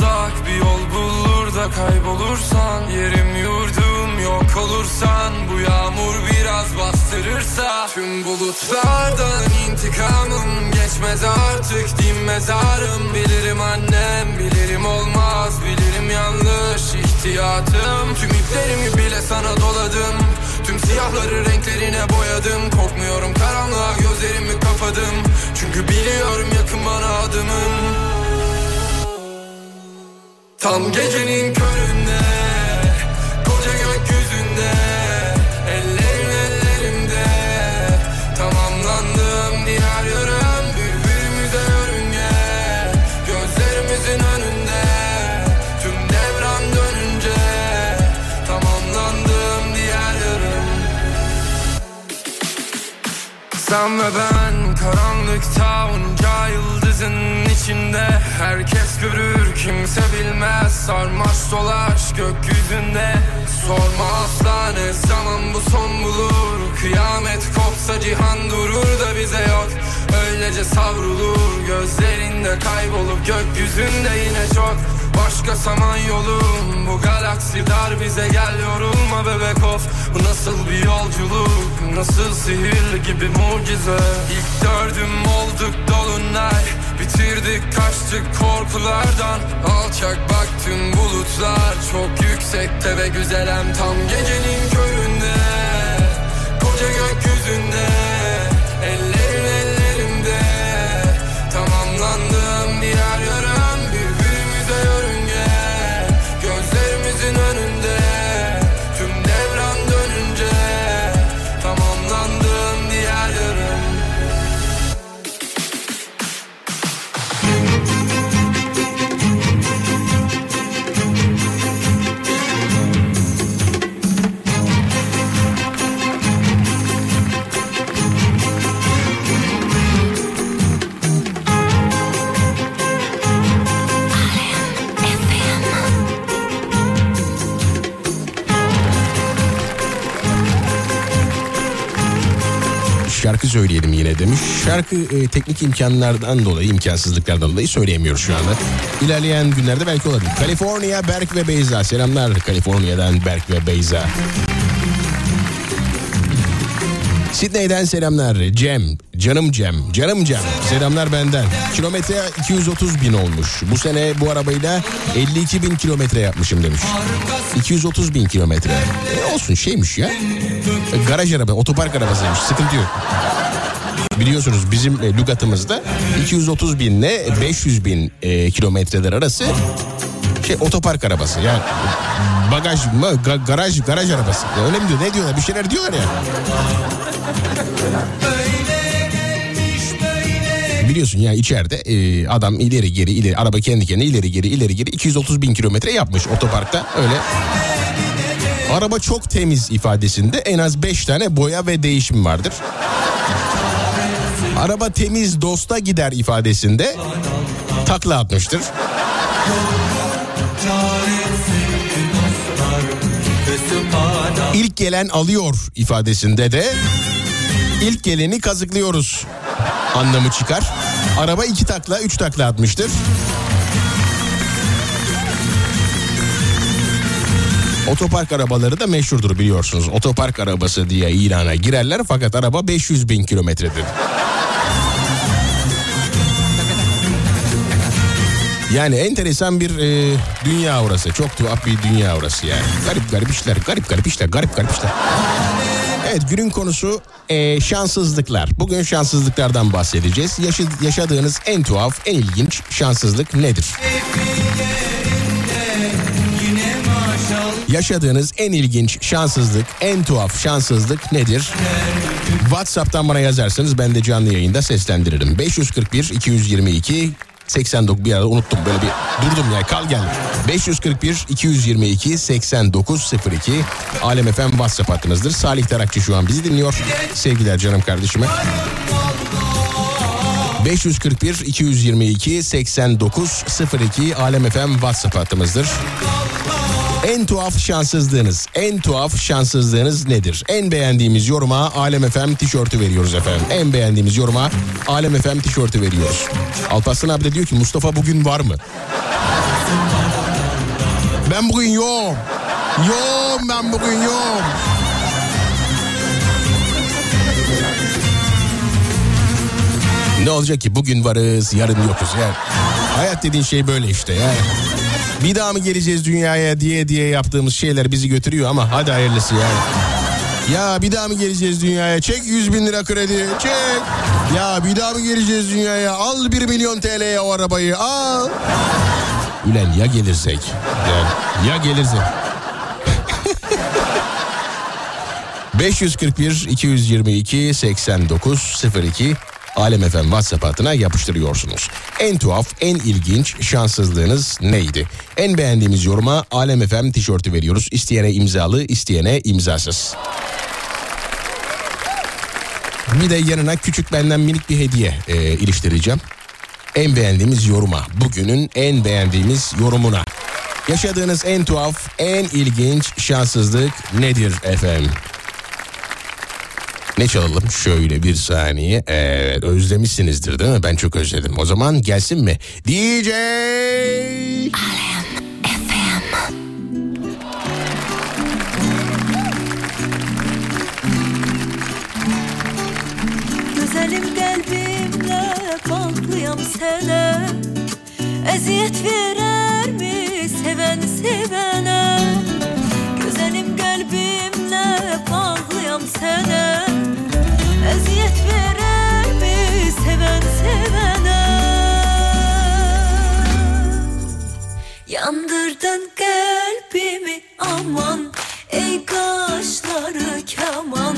uzak Bir yol bulur da kaybolursan Yerim yurdum yok olursan Bu yağmur biraz bastırırsa Tüm bulutlardan intikamım Geçmez artık dinmez ağrım Bilirim annem bilirim olmaz Bilirim yanlış ihtiyatım. Tüm iplerimi bile sana doladım Tüm siyahları renklerine boyadım. Korkmuyorum karanlığa gözlerimi kapadım Çünkü biliyorum yakın bana adımın Tam gecenin köründe Koca gökyüzünde Ellerin ellerimde Tamamlandım diğer yarım Birbirimize yörünge Gözlerimizin önünde Tüm devran dönünce. Tamamlandım diğer yarım. Sen ve ben karanlıkta onca yıldızın içinde. Herkes görür kimse bilmez Sarmaş dolaş gökyüzünde. Sorma asla ne zaman bu son bulur? Kıyamet kopsa cihan durur da bize yok. Öylece savrulur gözlerinde kaybolup Gökyüzünde yine çok. Başka saman yolum Bu galaksi dar bize gel yorulma bebek of. Bu nasıl bir yolculuk Nasıl sihirli gibi mucize? İlk dördüm olduk dolunay Bitirdik kaçtık korkulardan Alçak baktım bulutlar Çok yüksekte ve güzelem Tam gecenin köründe Koca gökyüzünde Şarkı söyleyelim yine demiş. Şarkı e, teknik imkanlardan dolayı, imkansızlıklardan dolayı söyleyemiyoruz şu anda. İlerleyen günlerde belki olabilir. Kaliforniya, Berk ve Beyza. Selamlar Kaliforniya'dan Berk ve Beyza. Sidney'den selamlar. Cem, canım Cem, canım Cem. Selamlar benden. Kilometre 230 bin olmuş. Bu sene bu arabayla 52 bin kilometre yapmışım demiş. 230 bin kilometre. E olsun şeymiş ya. E, garaj araba, otopark arabasıymış. Sıkıntı yok. Biliyorsunuz bizim e, lügatımızda 230 binle 500 bin e, kilometreler arası şey otopark arabası. Yani bagaj ga- garaj garaj arabası. Ya öyle mi diyor? Ne diyorlar? Bir şeyler diyorlar ya. Biliyorsun ya içeride e, adam ileri geri ileri araba kendi kendine ileri geri ileri geri 230 bin kilometre yapmış otoparkta öyle. Araba çok temiz ifadesinde en az 5 tane boya ve değişim vardır. Araba temiz dosta gider ifadesinde takla atmıştır. İlk gelen alıyor ifadesinde de ilk geleni kazıklıyoruz anlamı çıkar. Araba iki takla üç takla atmıştır. Otopark arabaları da meşhurdur biliyorsunuz. Otopark arabası diye ilana girerler fakat araba 500 bin kilometredir. Yani enteresan bir e, dünya orası. Çok tuhaf bir dünya orası yani. Garip garip işler, garip garip işler, garip garip işler. Evet günün konusu e, şanssızlıklar. Bugün şanssızlıklardan bahsedeceğiz. Yaşı, yaşadığınız en tuhaf, en ilginç şanssızlık nedir? Yaşadığınız en ilginç şanssızlık, en tuhaf şanssızlık nedir? WhatsApp'tan bana yazarsanız ben de canlı yayında seslendiririm. 541 222 89 bir arada unuttum böyle bir durdum ya kal geldi. 541 222 8902 Alem FM WhatsApp hattınızdır. Salih Tarakçı şu an bizi dinliyor. Sevgiler canım kardeşime. 541 222 8902 Alem FM WhatsApp hattımızdır. En tuhaf şanssızlığınız, en tuhaf şanssızlığınız nedir? En beğendiğimiz yoruma Alem FM tişörtü veriyoruz efendim. En beğendiğimiz yoruma Alem FM tişörtü veriyoruz. Alparslan abi de diyor ki Mustafa bugün var mı? Ben bugün yoğum. Yoğum ben bugün yoğum. Ne olacak ki bugün varız yarın yokuz yani. Hayat dediğin şey böyle işte yani. Bir daha mı geleceğiz dünyaya diye diye yaptığımız şeyler bizi götürüyor ama hadi hayırlısı yani. Ya bir daha mı geleceğiz dünyaya? Çek 100 bin lira kredi. Çek. Ya bir daha mı geleceğiz dünyaya? Al 1 milyon TL'ye o arabayı al. Ülen ya gelirsek? Yani ya gelirsek? 541 222 8902 Alem FM WhatsApp hattına yapıştırıyorsunuz. En tuhaf, en ilginç şanssızlığınız neydi? En beğendiğimiz yoruma Alem FM tişörtü veriyoruz. İsteyene imzalı, isteyene imzasız. Bir de yanına küçük benden minik bir hediye e, iliştireceğim. En beğendiğimiz yoruma, bugünün en beğendiğimiz yorumuna. Yaşadığınız en tuhaf, en ilginç şanssızlık nedir efendim? Ne çalalım? Şöyle bir saniye. Evet özlemişsinizdir değil mi? Ben çok özledim. O zaman gelsin mi? DJ... Güzelim kalbimle bağlıyam sana Eziyet verer mi seven sevene Güzelim kalbimle bağlıyam sana Yandırdın kalbimi aman. Ey kaşları kaman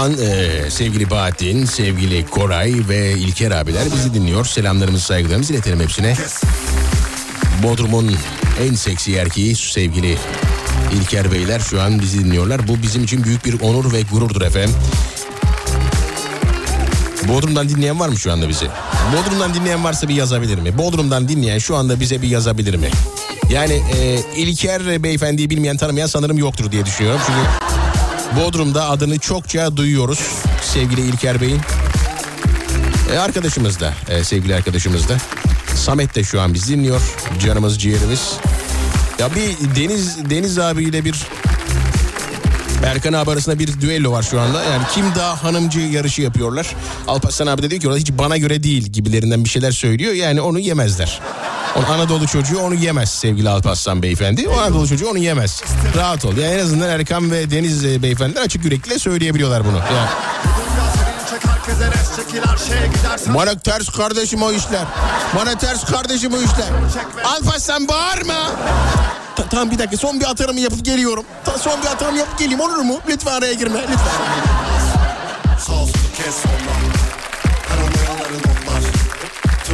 an e, sevgili Bahattin, sevgili Koray ve İlker abiler bizi dinliyor. Selamlarımızı saygılarımızı iletelim hepsine. Bodrum'un en seksi erkeği sevgili İlker Beyler şu an bizi dinliyorlar. Bu bizim için büyük bir onur ve gururdur efendim. Bodrum'dan dinleyen var mı şu anda bizi? Bodrum'dan dinleyen varsa bir yazabilir mi? Bodrum'dan dinleyen şu anda bize bir yazabilir mi? Yani e, İlker beyefendiyi bilmeyen tanımayan sanırım yoktur diye düşünüyorum. Çünkü Bodrum'da adını çokça duyuyoruz sevgili İlker Bey'in. E, arkadaşımız da e, sevgili arkadaşımız da. Samet de şu an bizi dinliyor. Canımız ciğerimiz. Ya bir Deniz Deniz abiyle bir Erkan abi arasında bir düello var şu anda. Yani kim daha hanımcı yarışı yapıyorlar. Alparslan abi de diyor ki "Orası hiç bana göre değil gibilerinden bir şeyler söylüyor. Yani onu yemezler. O Anadolu çocuğu onu yemez sevgili Alparslan beyefendi. O Anadolu çocuğu onu yemez. Rahat ol. Yani en azından Erkan ve Deniz e, beyefendiler açık yürekli söyleyebiliyorlar bunu. Yani bana ters kardeşim o işler. Bana ters kardeşim o işler. Alparslan bağırma. Ta- tamam bir dakika son bir atarımı yapıp geliyorum. Ta- son bir atarımı yapıp geleyim olur mu? Lütfen araya girme lütfen.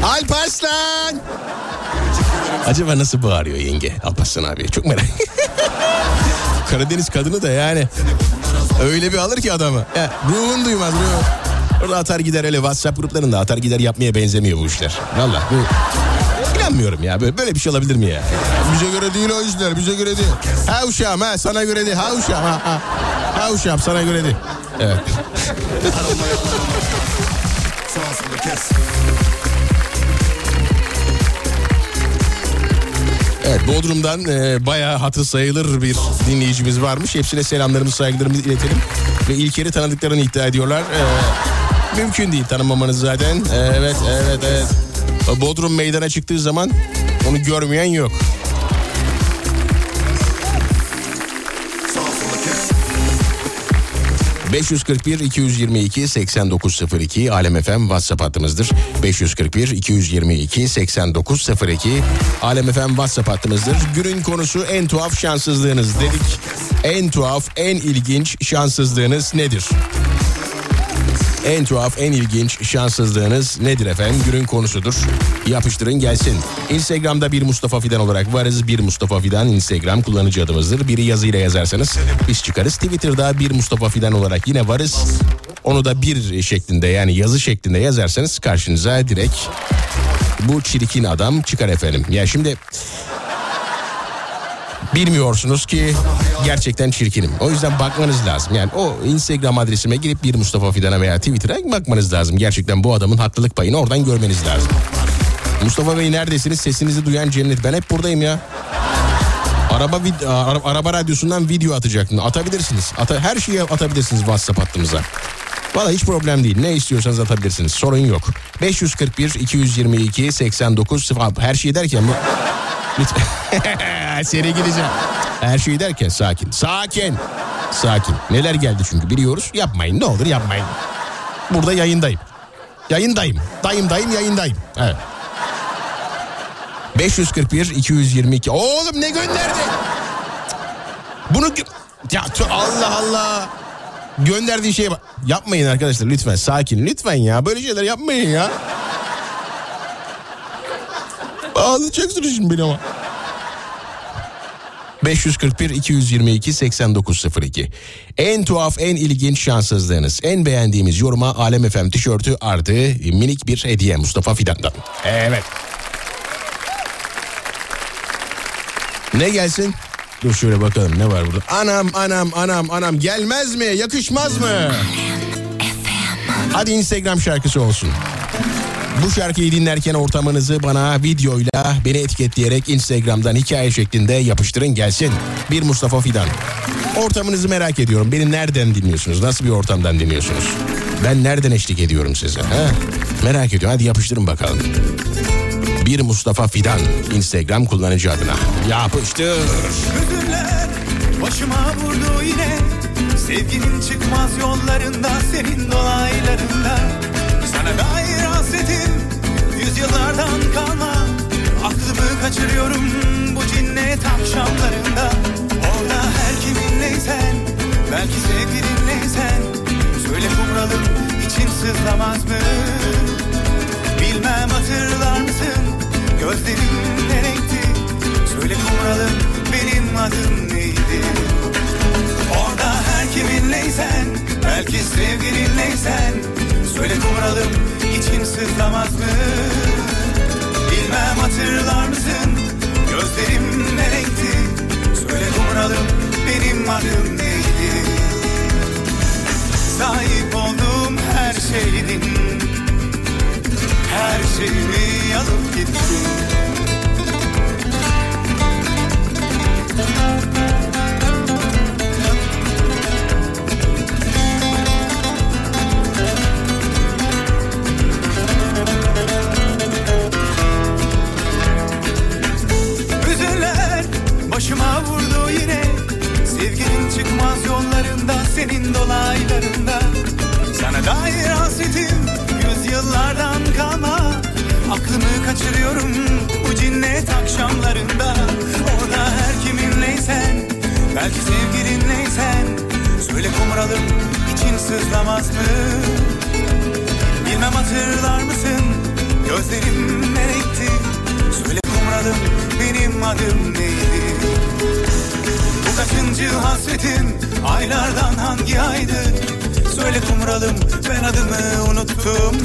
Alparslan! Acaba nasıl bağırıyor yenge Alparslan abi? Çok merak. <laughs> Karadeniz kadını da yani öyle bir alır ki adamı. Ya, ruhun duymaz ruhun. Orada atar gider öyle WhatsApp gruplarında atar gider yapmaya benzemiyor bu işler. Valla bu inanmıyorum ya böyle, böyle bir şey olabilir mi ya? Bize göre değil o işler bize göre değil. Ha uşağım ha sana göre değil ha uşağım ha ha. Ha uşağım sana göre değil. Evet. Evet Bodrum'dan e, bayağı hatı sayılır bir dinleyicimiz varmış. Hepsine selamlarımızı saygılarımızı iletelim. Ve İlker'i tanıdıklarını iddia ediyorlar. E, mümkün değil tanımamanız zaten. E, evet evet evet. Bodrum meydana çıktığı zaman onu görmeyen yok. 541 222 8902 Alem FM WhatsApp hattımızdır. 541 222 8902 Alem FM WhatsApp hattımızdır. Günün konusu en tuhaf şanssızlığınız dedik. En tuhaf, en ilginç şanssızlığınız nedir? En tuhaf, en ilginç şanssızlığınız nedir efendim? Günün konusudur. Yapıştırın gelsin. Instagram'da bir Mustafa Fidan olarak varız. Bir Mustafa Fidan Instagram kullanıcı adımızdır. Biri yazıyla yazarsanız biz çıkarız. Twitter'da bir Mustafa Fidan olarak yine varız. Onu da bir şeklinde yani yazı şeklinde yazarsanız karşınıza direkt bu çirkin adam çıkar efendim. Ya şimdi bilmiyorsunuz ki gerçekten çirkinim. O yüzden bakmanız lazım. Yani o Instagram adresime girip bir Mustafa Fidan'a veya Twitter'a bakmanız lazım. Gerçekten bu adamın haklılık payını oradan görmeniz lazım. Mustafa Bey neredesiniz? Sesinizi duyan cennet. Ben hep buradayım ya. Araba vid- ara- araba radyosundan video atacaktım. Atabilirsiniz. Ata- her şeyi atabilirsiniz WhatsApp hattımıza. Valla hiç problem değil. Ne istiyorsanız atabilirsiniz. Sorun yok. 541 222 89 0 her şey derken. <laughs> Seri gideceğim. Her şeyi derken sakin. Sakin. Sakin. Neler geldi çünkü biliyoruz. Yapmayın ne olur yapmayın. Burada yayındayım. Yayındayım. Dayım dayım yayındayım. Evet. 541 222. Oğlum ne gönderdi? Bunu ya Allah Allah. Gönderdiği şeye bak. Yapmayın arkadaşlar lütfen sakin. Lütfen ya böyle şeyler yapmayın ya. Ağlayacaksınız şimdi beni ama. 541 222 8902. En tuhaf, en ilginç şanssızlığınız. En beğendiğimiz yoruma Alem FM tişörtü artı minik bir hediye Mustafa Fidan'dan. Evet. Ne gelsin? Dur şöyle bakalım ne var burada. Anam anam anam anam gelmez mi? Yakışmaz mı? Hadi Instagram şarkısı olsun. Bu şarkıyı dinlerken ortamınızı bana videoyla beni etiketleyerek Instagram'dan hikaye şeklinde yapıştırın gelsin. Bir Mustafa Fidan. Ortamınızı merak ediyorum. Beni nereden dinliyorsunuz? Nasıl bir ortamdan dinliyorsunuz? Ben nereden eşlik ediyorum size? Ha? Merak ediyorum. Hadi yapıştırın bakalım. Bir Mustafa Fidan Instagram kullanıcı adına. Yapıştır. Hüzünler başıma vurdu yine Sevginin çıkmaz yollarında senin dolaylarında Sana dair hasretim yüzyıllardan kalma Aklımı kaçırıyorum bu cinnet akşamlarında Orada her kiminleysen belki sevgilinleysen Söyle kumralım için sızlamaz mı? Bilmem hatırlar mısın gözlerin ne renkti? Söyle kumralım benim adım neydi? Orada her kiminleysen belki sevgilinleysen Söyle kumralım için sızlamaz mı? Bilmem hatırlar mısın gözlerim ne renkti? Söyle kumralım benim adım neydi? Sahip olduğum her şeydin Her şeyimi alıp gittin başıma vurdu yine Sevginin çıkmaz yollarında senin dolaylarında Sana dair hasretim yüzyıllardan kalma Aklımı kaçırıyorum bu cinnet akşamlarında Orada her kiminleysen belki sevgilinleysen Söyle kumralım için sızlamaz mı? Bilmem hatırlar mısın gözlerim ne renkti? Söyle kumralım benim adım neydi? Bu kaçıncı hasretin aylardan hangi aydı? Söyle kumralım ben adımı unuttum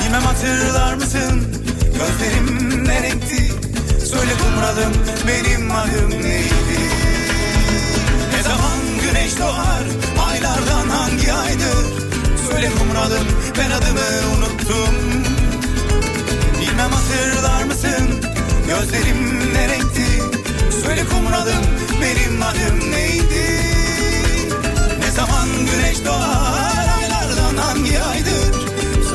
Bilmem hatırlar mısın gözlerim ne renkti? Söyle kumralım benim adım neydi? Ne zaman güneş doğar aylardan hangi aydır? Söyle kumralım ben adımı unuttum Bilmem hatırlar mısın gözlerim ne renkti? Söyle kumralım benim adım neydi? Ne zaman güneş doğar aylardan hangi aydır?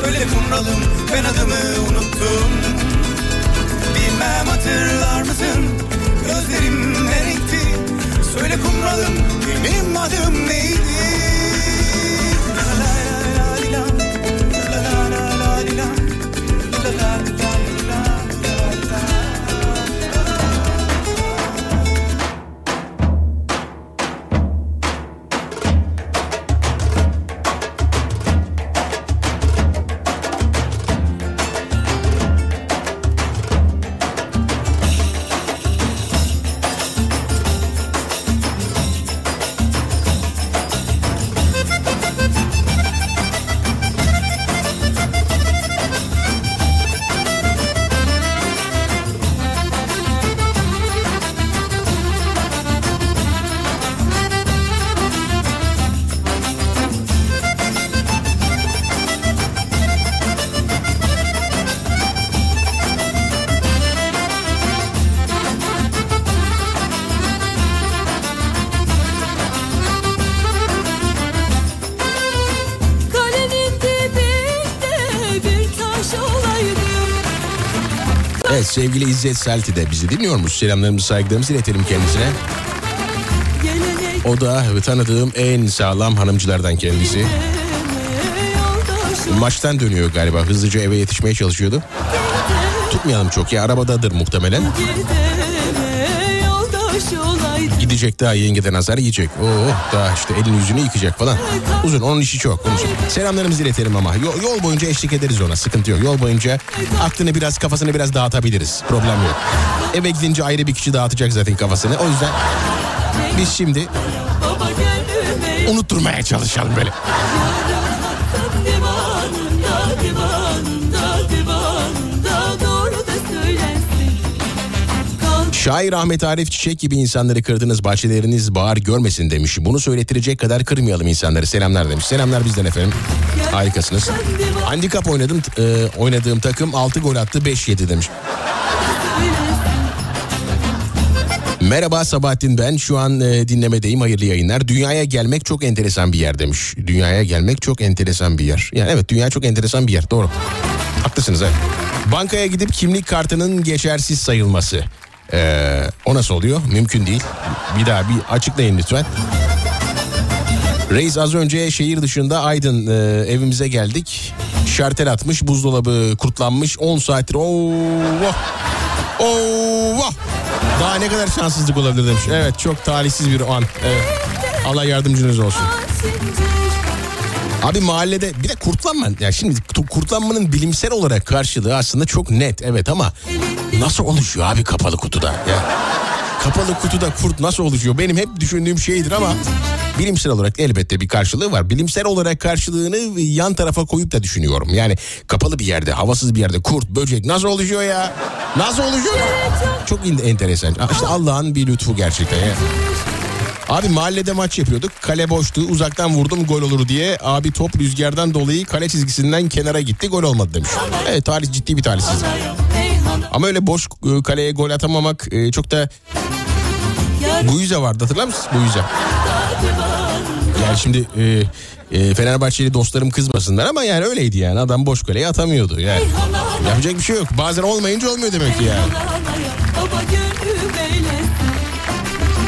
Söyle kumralım ben adımı unuttum Bilmem hatırlar mısın gözlerim ne? Söyle kumralım benim adım neydi? Sevgili İzzet Selti de bizi dinliyormuş. Selamlarımızı saygılarımızı iletelim kendisine. O da tanıdığım en sağlam hanımcılardan kendisi. Maçtan dönüyor galiba. Hızlıca eve yetişmeye çalışıyordu. Tutmayalım çok ya arabadadır muhtemelen. Olaydım Gidecek daha yengeden azar yiyecek. Oh daha işte elini yüzünü yıkayacak falan. Uzun onun işi çok. Onun için. Selamlarımızı iletelim ama. Yol, yol boyunca eşlik ederiz ona. Sıkıntı yok. Yol boyunca aklını biraz kafasını biraz dağıtabiliriz. Problem yok. Eve gidince ayrı bir kişi dağıtacak zaten kafasını. O yüzden biz şimdi unutturmaya çalışalım böyle. Şair Ahmet Arif Çiçek gibi insanları kırdınız bahçeleriniz bağır görmesin demiş. Bunu söylettirecek kadar kırmayalım insanları. Selamlar demiş. Selamlar bizden efendim. Harikasınız. Handikap oynadım e, oynadığım takım 6 gol attı 5 yedi demiş. Merhaba Sabahattin ben şu an e, dinlemedeyim hayırlı yayınlar. Dünyaya gelmek çok enteresan bir yer demiş. Dünyaya gelmek çok enteresan bir yer. Yani evet dünya çok enteresan bir yer doğru. Haklısınız evet. Bankaya gidip kimlik kartının geçersiz sayılması. Ee, o nasıl oluyor? Mümkün değil. Bir daha bir açıklayın lütfen. Reis az önce şehir dışında Aydın e, evimize geldik. Şartel atmış, buzdolabı kurtlanmış. 10 saattir. Oo, Oo, Daha ne kadar şanssızlık olabilir demiş. Evet çok talihsiz bir an. Evet. Allah yardımcınız olsun. Abi mahallede bir de kurtlanma. Ya şimdi kurtlanmanın bilimsel olarak karşılığı aslında çok net. Evet ama nasıl oluşuyor abi kapalı kutuda? Ya kapalı kutuda kurt nasıl oluşuyor? Benim hep düşündüğüm şeydir ama bilimsel olarak elbette bir karşılığı var. Bilimsel olarak karşılığını yan tarafa koyup da düşünüyorum. Yani kapalı bir yerde, havasız bir yerde kurt, böcek nasıl oluşuyor ya? Nasıl oluşuyor? Çok enteresan. İşte Allah'ın bir lütfu gerçekten ya. Abi mahallede maç yapıyorduk. Kale boştu. Uzaktan vurdum gol olur diye. Abi top rüzgardan dolayı kale çizgisinden kenara gitti. Gol olmadı demiş. Evet tarih ciddi bir talihsizlik. Ama öyle boş e, kaleye gol atamamak e, çok da Guiza vardı hatırlar mısınız? Guiza. Yani şimdi e, e, Fenerbahçeli dostlarım kızmasınlar ama yani öyleydi yani. Adam boş kaleye atamıyordu yani. Yapacak bir şey yok. Bazen olmayınca olmuyor demek ki yani.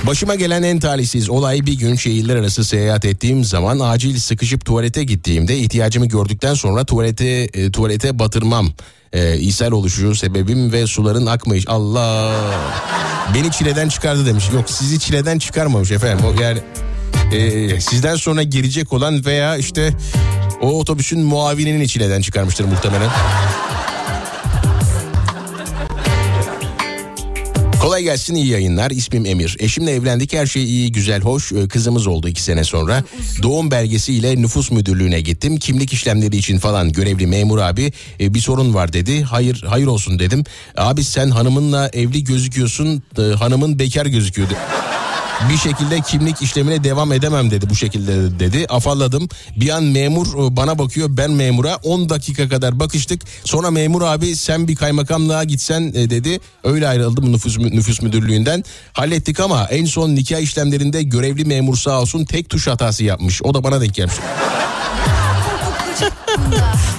Başıma gelen en talihsiz olay bir gün şehirler arası seyahat ettiğim zaman acil sıkışıp tuvalete gittiğimde ihtiyacımı gördükten sonra tuvalete e, tuvalete batırmam. E, ishal oluşu sebebim ve suların akmayış. Allah beni çileden çıkardı demiş. Yok sizi çileden çıkarmamış efendim. O yani e, sizden sonra gelecek olan veya işte o otobüsün muavinini çileden çıkarmıştır muhtemelen. Kolay gelsin iyi yayınlar. İsmim Emir. Eşimle evlendik her şey iyi güzel hoş. Ee, Kızımız oldu iki sene sonra. Doğum belgesiyle nüfus müdürlüğüne gittim. Kimlik işlemleri için falan görevli memur abi e, bir sorun var dedi. Hayır hayır olsun dedim. Abi sen hanımınla evli gözüküyorsun. e, hanımın bekar gözüküyor. Bir şekilde kimlik işlemine devam edemem dedi bu şekilde dedi. Afalladım. Bir an memur e, bana bakıyor ben memura 10 dakika kadar bakıştık. Sonra memur abi sen bir kaymakamlığa gitsen e, dedi. Öyle ayrıldım nüfus, nüfus müdürlüğünden. Hallettik ama en son nikah işlemlerinde görevli memur sağ olsun tek tuş hatası yapmış. O da bana denk gelmiş. <laughs>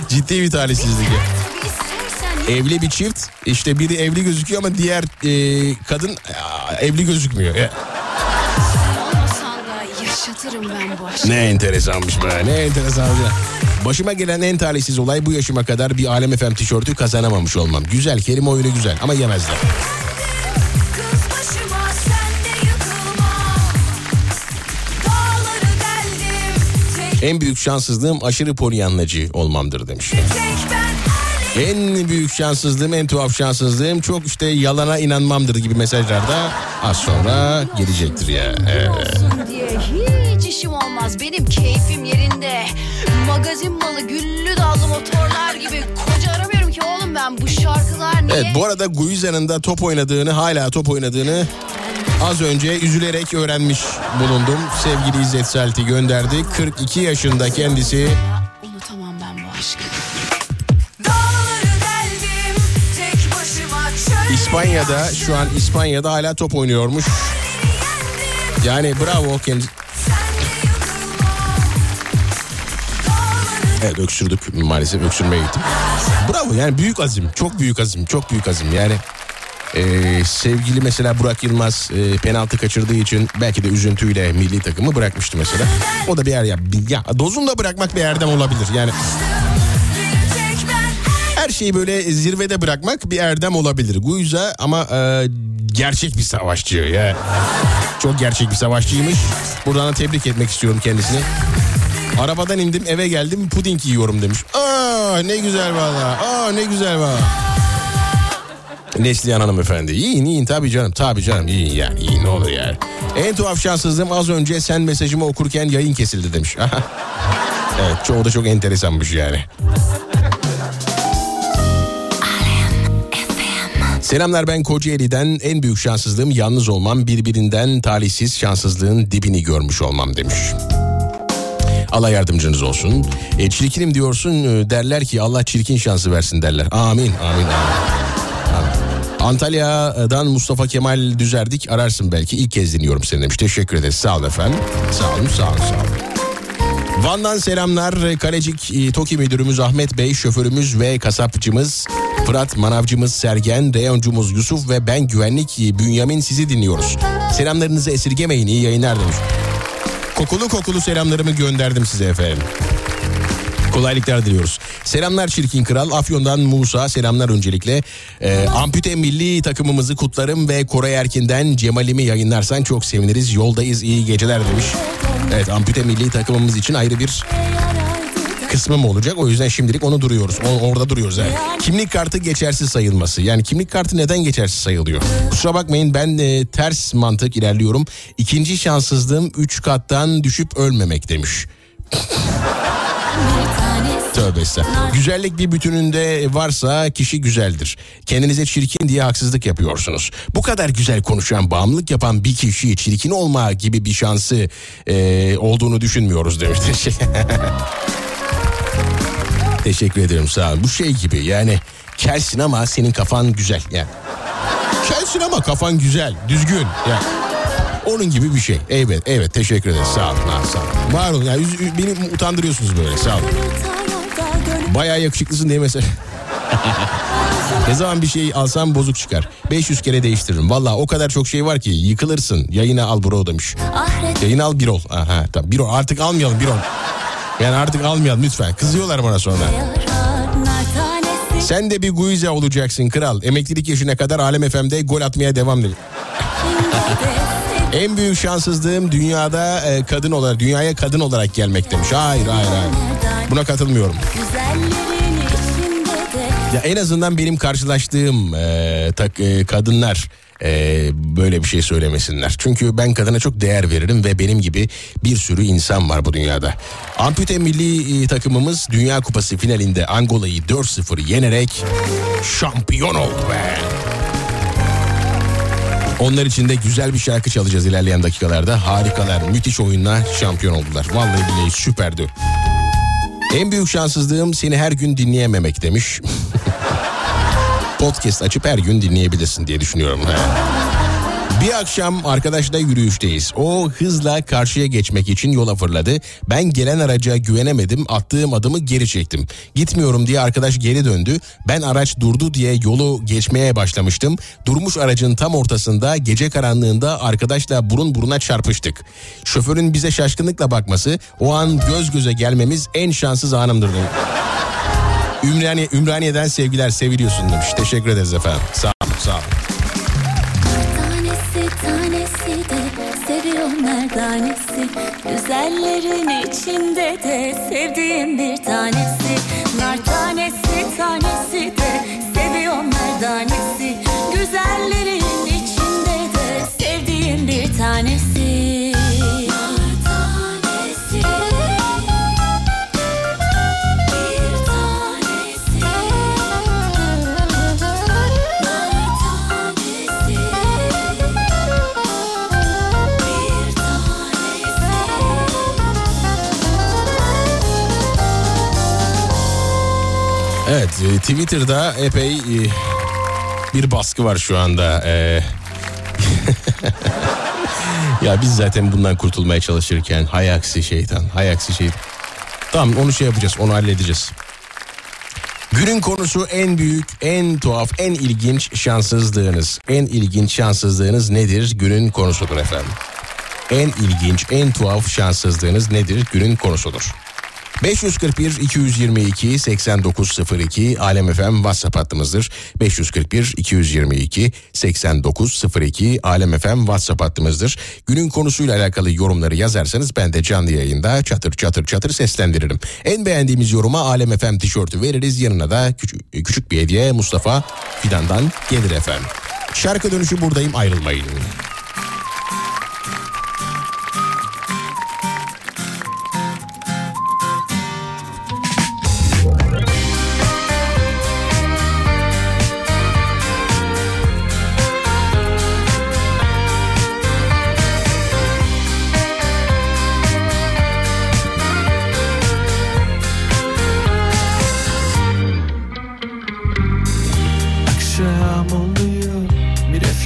Ciddi bir talihsizlik ya. Evli bir çift işte biri evli gözüküyor ama diğer e, kadın aa, evli gözükmüyor. Ne enteresanmış be ne enteresan. Başıma gelen en talihsiz olay bu yaşıma kadar bir Alem FM tişörtü kazanamamış olmam. Güzel kelime oyunu güzel ama yemezler. En büyük şanssızlığım aşırı polyanlacı olmamdır demiş. tek ben En büyük şanssızlığım en tuhaf şanssızlığım çok işte yalana inanmamdır gibi mesajlarda az sonra gelecektir ya. Evet. Hiç işim olmaz. Benim keyfim yerinde. Magazin malı güllü dallı motorlar gibi koca aramıyorum ki oğlum ben. Bu şarkılar niye? Evet bu arada Guiza'nın da top oynadığını hala top oynadığını az önce üzülerek öğrenmiş bulundum. Sevgili İzzet Selti gönderdi. 42 yaşında kendisi. Unutamam ben bu aşkı. İspanya'da şu an İspanya'da hala top oynuyormuş. Yani bravo kendisi. Evet öksürdük maalesef öksürmeye gittim. Bravo yani büyük azim çok büyük azim çok büyük azim yani. Ee, sevgili mesela Burak Yılmaz e, penaltı kaçırdığı için belki de üzüntüyle milli takımı bırakmıştı mesela. O da bir yer ya, ya dozunda bırakmak bir erdem olabilir yani. Her şeyi böyle zirvede bırakmak bir erdem olabilir. Guiza ama e, gerçek bir savaşçı ya. Çok gerçek bir savaşçıymış. Buradan da tebrik etmek istiyorum kendisini. Arabadan indim eve geldim puding yiyorum demiş. Aa ne güzel valla. Aa ne güzel valla. Neslihan hanımefendi. Yiyin yiyin tabii canım tabii canım yiyin yani yiyin ne olur yani. En tuhaf şanssızlığım az önce sen mesajımı okurken yayın kesildi demiş. <laughs> evet çoğu da çok enteresanmış yani. Selamlar ben Kocaeli'den en büyük şanssızlığım yalnız olmam birbirinden talihsiz şanssızlığın dibini görmüş olmam demiş. Allah yardımcınız olsun. E, çirkinim diyorsun e, derler ki Allah çirkin şansı versin derler. Amin amin amin. Antalya'dan Mustafa Kemal Düzerdik ararsın belki ilk kez dinliyorum seni demiş. Teşekkür ederiz sağ olun efendim. Sağ olun sağ olun sağ olun. Van'dan selamlar. Kalecik e, Toki müdürümüz Ahmet Bey, şoförümüz ve kasapçımız Fırat, manavcımız Sergen, reyoncumuz Yusuf ve ben güvenlik Bünyamin sizi dinliyoruz. Selamlarınızı esirgemeyin iyi yayınlar demiş. Kokulu kokulu selamlarımı gönderdim size efendim. Kolaylıklar diliyoruz. Selamlar Çirkin Kral. Afyon'dan Musa selamlar öncelikle. Ee, ampute milli takımımızı kutlarım ve Koray Erkin'den Cemal'imi yayınlarsan çok seviniriz. Yoldayız iyi geceler demiş. Evet ampute milli takımımız için ayrı bir kısmım olacak. O yüzden şimdilik onu duruyoruz. O- orada duruyoruz. Evet. Kimlik kartı geçersiz sayılması. Yani kimlik kartı neden geçersiz sayılıyor? Kusura bakmayın ben e, ters mantık ilerliyorum. İkinci şanssızlığım 3 kattan düşüp ölmemek demiş. <laughs> Tövbe estağfurullah. Güzellik bir bütününde varsa kişi güzeldir. Kendinize çirkin diye haksızlık yapıyorsunuz. Bu kadar güzel konuşan, bağımlılık yapan bir kişi çirkin olma gibi bir şansı e, olduğunu düşünmüyoruz demiştir. <laughs> Teşekkür ederim sağ olun. Bu şey gibi yani kelsin ama senin kafan güzel. Yani. Kelsin ama kafan güzel, düzgün. Yani. Onun gibi bir şey. Evet, evet teşekkür ederiz. Sağ olun. Sağ olun. Var olun. Yani, beni utandırıyorsunuz böyle. Sağ olun. Bayağı yakışıklısın diye mesela. <laughs> ne zaman bir şey alsam bozuk çıkar. 500 kere değiştiririm. Valla o kadar çok şey var ki yıkılırsın. Yayına al bro demiş. Yayına al bir ol. Aha, tamam bir ol. Artık almayalım bir ol. Yani artık almayalım lütfen. Kızıyorlar bana sonra. Sen de bir Guiza olacaksın kral. Emeklilik yaşına kadar Alem FM'de gol atmaya devam dedi. en büyük şanssızlığım dünyada e, kadın olarak, dünyaya kadın olarak gelmek demiş. Hayır, hayır, hayır. Buna katılmıyorum. Ya en azından benim karşılaştığım e, tak, e, kadınlar e, böyle bir şey söylemesinler. Çünkü ben kadına çok değer veririm ve benim gibi bir sürü insan var bu dünyada. Ampute milli e, takımımız Dünya Kupası finalinde Angola'yı 4-0 yenerek şampiyon oldu be. Onlar için de güzel bir şarkı çalacağız ilerleyen dakikalarda. Harikalar, müthiş oyunla şampiyon oldular. Vallahi billahi süperdi. En büyük şanssızlığım seni her gün dinleyememek demiş. <laughs> Podcast açıp her gün dinleyebilirsin diye düşünüyorum. Bir akşam arkadaşla yürüyüşteyiz. O hızla karşıya geçmek için yola fırladı. Ben gelen araca güvenemedim. Attığım adımı geri çektim. Gitmiyorum diye arkadaş geri döndü. Ben araç durdu diye yolu geçmeye başlamıştım. Durmuş aracın tam ortasında gece karanlığında arkadaşla burun buruna çarpıştık. Şoförün bize şaşkınlıkla bakması o an göz göze gelmemiz en şanssız anımdır. Ümraniye, Ümraniye'den sevgiler seviliyorsun demiş. Teşekkür ederiz efendim. Sağ olun sağ olun. Güzellerin içinde de sevdiğim bir tanesi. Nar tanesi tanesi de e, Twitter'da epey e, bir baskı var şu anda. E, <laughs> ya biz zaten bundan kurtulmaya çalışırken hay aksi şeytan hay aksi şeytan. Tamam onu şey yapacağız onu halledeceğiz. Günün konusu en büyük, en tuhaf, en ilginç şanssızlığınız. En ilginç şanssızlığınız nedir? Günün konusudur efendim. En ilginç, en tuhaf şanssızlığınız nedir? Günün konusudur. 541 222 8902 Alem FM WhatsApp hattımızdır. 541 222 8902 Alem FM WhatsApp hattımızdır. Günün konusuyla alakalı yorumları yazarsanız ben de canlı yayında çatır çatır çatır seslendiririm. En beğendiğimiz yoruma Alem FM tişörtü veririz. Yanına da küçük, küçük bir hediye Mustafa Fidan'dan gelir efendim. Şarkı dönüşü buradayım ayrılmayın.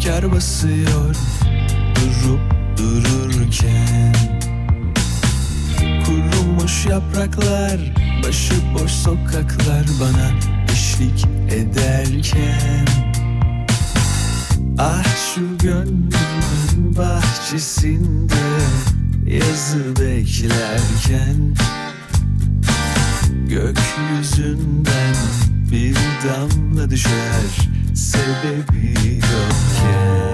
Efkar basıyor Durup dururken. Kurumuş yapraklar Başıboş sokaklar bana eşlik ederken. Ah şu gönlümün bahçesinde Yazı beklerken. Gökyüzünden bir damla düşer Say, baby, you're.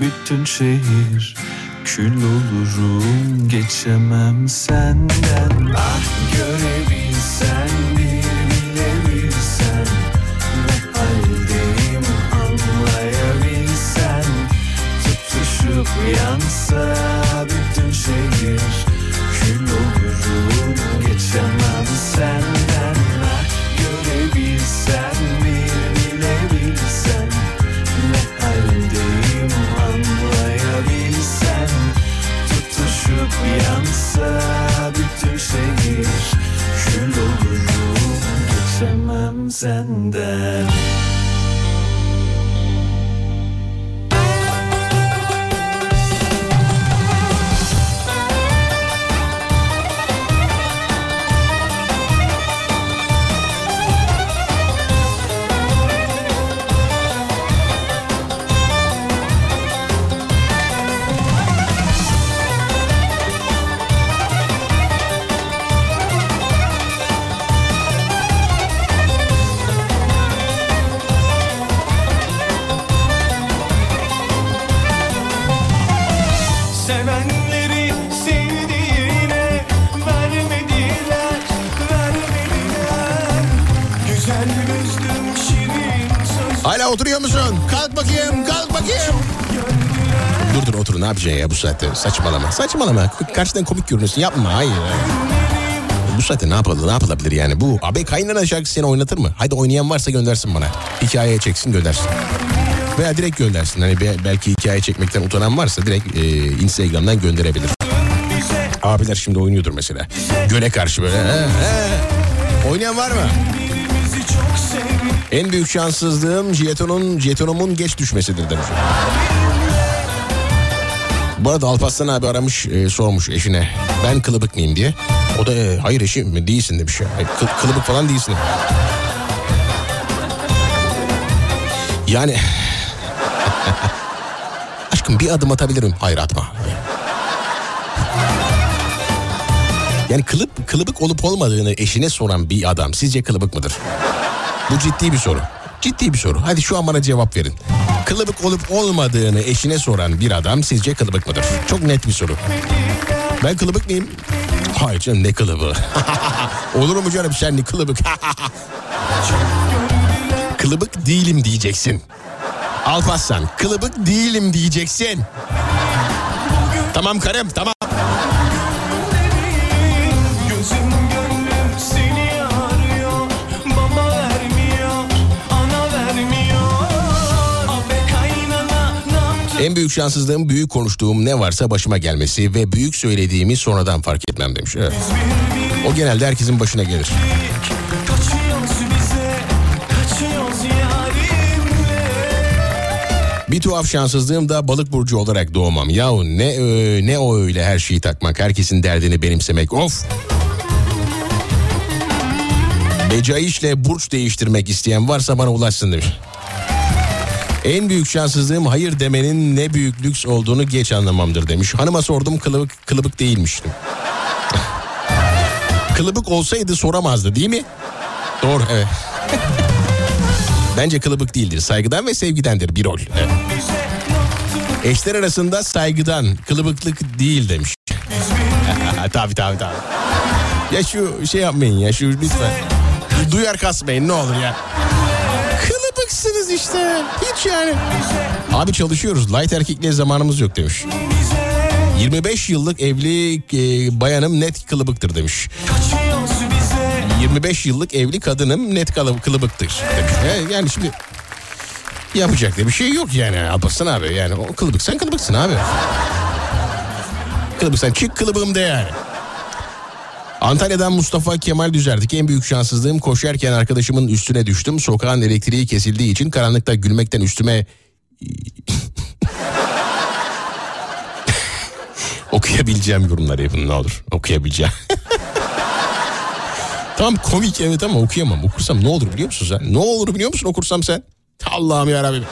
Bütün şehir Kül olurum. Geçemem senden. Ah görebilsen yapacaksın ya bu saatte? Saçmalama, saçmalama. Karşıdan komik görünüyorsun. Yapma, hayır. Bu saatte ne yapılır, ne yapılabilir yani? Bu abi kaynana şarkısı seni oynatır mı? Hadi oynayan varsa göndersin bana. Hikayeye çeksin göndersin. Veya direkt göndersin. Hani be- belki hikaye çekmekten utanan varsa direkt e, Instagram'dan gönderebilir. Abiler şimdi oynuyordur mesela. Göle karşı böyle. He, he. Oynayan var mı? En büyük şanssızlığım jetonun, jetonumun geç düşmesidir demiş. Bu arada Alparslan abi aramış e, sormuş eşine ben kılıbık mıyım diye. O da e, hayır eşim değilsin demiş ya. Kı- kılıbık falan değilsin. Yani <laughs> aşkım bir adım atabilirim. Hayır atma. Yani kılıp, kılıbık olup olmadığını eşine soran bir adam sizce kılıbık mıdır? Bu ciddi bir soru. Ciddi bir soru. Hadi şu an bana cevap verin. Kılıbık olup olmadığını eşine soran bir adam sizce kılıbık mıdır? Çok net bir soru. Ben kılıbık mıyım? Hayır canım ne kılıbı? <laughs> Olur mu canım sen ne kılıbık? <laughs> kılıbık değilim diyeceksin. Alparslan kılıbık değilim diyeceksin. Tamam karım tamam. En büyük şanssızlığım büyük konuştuğum ne varsa başıma gelmesi ve büyük söylediğimi sonradan fark etmem demiş. Evet. O genelde herkesin başına gelir. Bir tuhaf şanssızlığım da balık burcu olarak doğmam. Yahu ne ö- ne o öyle her şeyi takmak, herkesin derdini benimsemek. Of! Becayişle burç değiştirmek isteyen varsa bana ulaşsın demiş. En büyük şanssızlığım hayır demenin ne büyük lüks olduğunu geç anlamamdır demiş. Hanıma sordum kılıbık, kılıbık değilmiştim. <laughs> kılıbık olsaydı soramazdı değil mi? Doğru evet. <laughs> Bence kılıbık değildir. Saygıdan ve sevgidendir bir rol. Evet. Eşler arasında saygıdan, kılıbıklık değil demiş. <laughs> tabii tabii tabii. Ya şu şey yapmayın ya şu lütfen. Duyar kasmayın ne olur ya. Kılıbıksınız işte. Hiç yani. Abi çalışıyoruz. Light erkekliğe zamanımız yok demiş. 25 yıllık evli e, bayanım net kılıbıktır demiş. Kaçıyoruz bize 25 yıllık evli kadınım net kılıbıktır demiş. Yani- Yani şimdi yapacak da bir şey yok yani Alparslan abi. Yani o kılıbık sen kılıbıksın abi. Kılıbık sen çık kılıbığım de yani. Antalya'dan Mustafa Kemal Düzerdik. En büyük şanssızlığım koşarken arkadaşımın üstüne düştüm. Sokağın elektriği kesildiği için karanlıkta gülmekten üstüme... <laughs> Okuyabileceğim yorumları yapın ne olur. Okuyabileceğim. <laughs> Tamam komik evet ama okuyamam. Okursam ne olur biliyor musun sen? Ne olur biliyor musun okursam sen? Allah'ım yarabbim.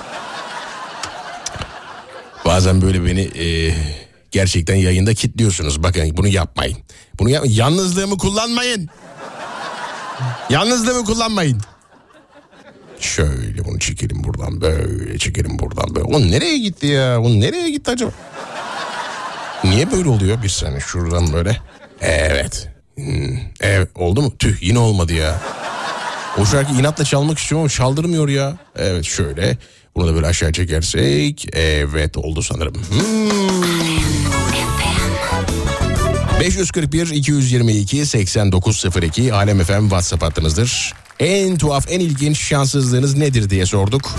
Bazen böyle beni e, gerçekten yayında kilitliyorsunuz. Bakın bunu yapmayın. Bunu yap Yalnızlığımı kullanmayın. Yalnızlığımı kullanmayın. Şöyle bunu çekelim buradan böyle çekelim buradan böyle. O nereye gitti ya? O nereye gitti acaba? Niye böyle oluyor? Bir saniye şuradan böyle. Evet. Hmm, evet oldu mu? Tüh yine olmadı ya. O şarkı inatla çalmak istiyorum ama çaldırmıyor ya. Evet şöyle. Bunu da böyle aşağı çekersek. Evet oldu sanırım. Hmm. 541 222 8902 Alem FM WhatsApp hattımızdır. En tuhaf, en ilginç şanssızlığınız nedir diye sorduk.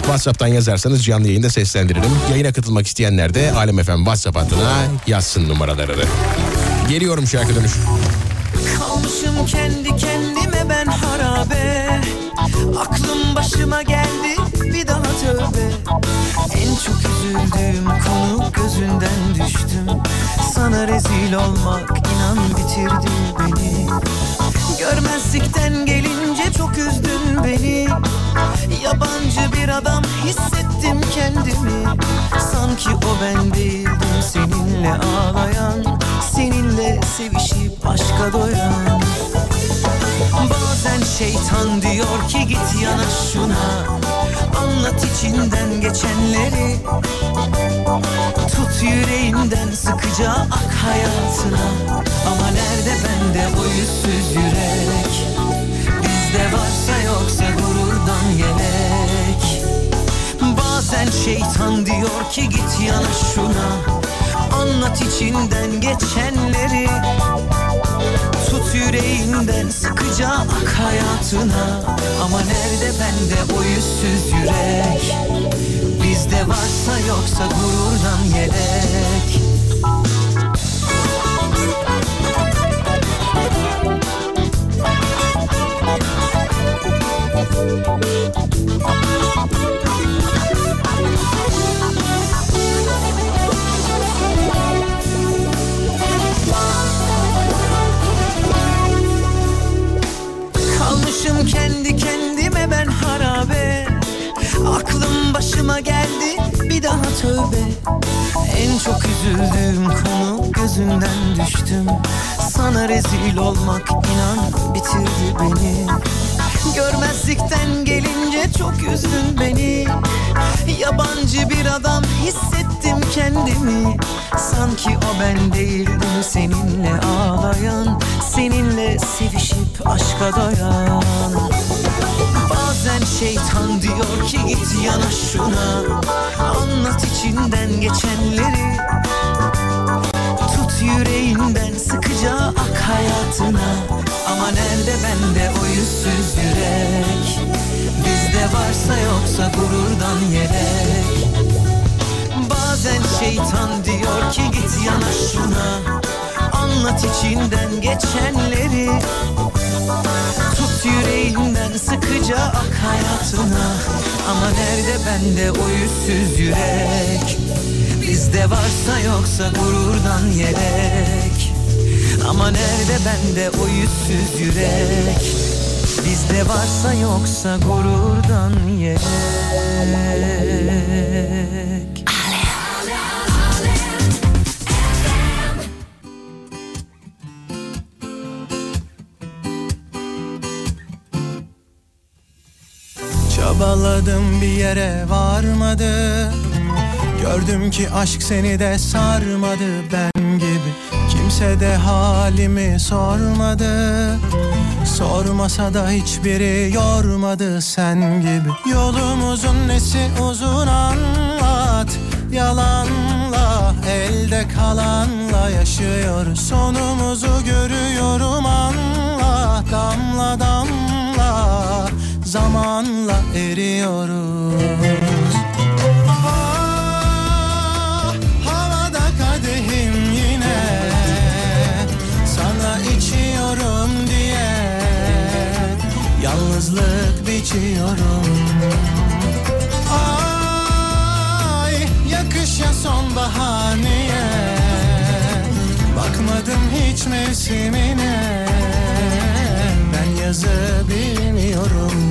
WhatsApp'tan yazarsanız canlı yayında seslendiririm. Yayına katılmak isteyenler de Alem FM WhatsApp hattına yazsın numaralarını. Geliyorum şarkı dönüş. Kalmışım kendi kendime ben harabe Aklım başıma geldi daha tövbe. En çok üzüldüğüm konu gözünden düştüm. Sana rezil olmak inan bitirdi beni. Görmezlikten gelince çok üzdün beni. Yabancı bir adam hissettim kendimi. Sanki o ben değildim seninle ağlayan Seninle sevişip aşka doyan Bazen şeytan diyor ki git yana şuna. Anlat içinden geçenleri. Tut yüreğinden sıkıca ak hayatına. Ama nerede bende o yüzsüz yürek? Bizde varsa yoksa gururdan yelek. Bazen şeytan diyor ki git yana şuna. Anlat içinden geçenleri yüreğinden sıkıca ak hayatına. Ama nerede bende o yüzsüz yürek? Bizde varsa yoksa gururdan yelek Kalmışım başıma geldi. Bir daha tövbe. En çok üzüldüğüm konu gözünden düştüm. Sana rezil olmak inan bitirdi beni. Görmezlikten gelince çok üzdün beni. Yabancı bir adam hissettim kendimi. Sanki o ben değildim seninle ağlayan Seninle sevişip aşka doyan Bazen şeytan diyor ki git yana şuna. Anlat içinden geçenleri. Tut yüreğinden sıkıca ak hayatına. Ama nerede bende o yüzsüz yürek? Bizde varsa yoksa gururdan yedek. Bazen şeytan diyor ki git yana şuna. Anlat içinden geçenleri. Tut yüreğinden sıkıca ak hayatına. Ama nerede bende o yüzsüz yürek? Bizde varsa yoksa gururdan yelek Ama nerede bende o yüzsüz yürek? Bizde varsa yoksa gururdan yelek Çabaladım bir yere varmadı. Gördüm ki aşk seni de sarmadı. Ben gibi Kimse de halimi sormadı. Sormasa da hiçbiri yormadı. Sen gibi Yolumuzun nesi uzun anlat. Yalanla elde kalanla yaşıyoruz. Sonumuzu görüyorum. Anla Damla damla zamanla eriyoruz. Ah, havada kadehim yine. Sana içiyorum diye. Yalnızlık biçiyorum. Ay yakışa sonbahar niye Bakmadım hiç mevsimine. Ben yazı bilmiyorum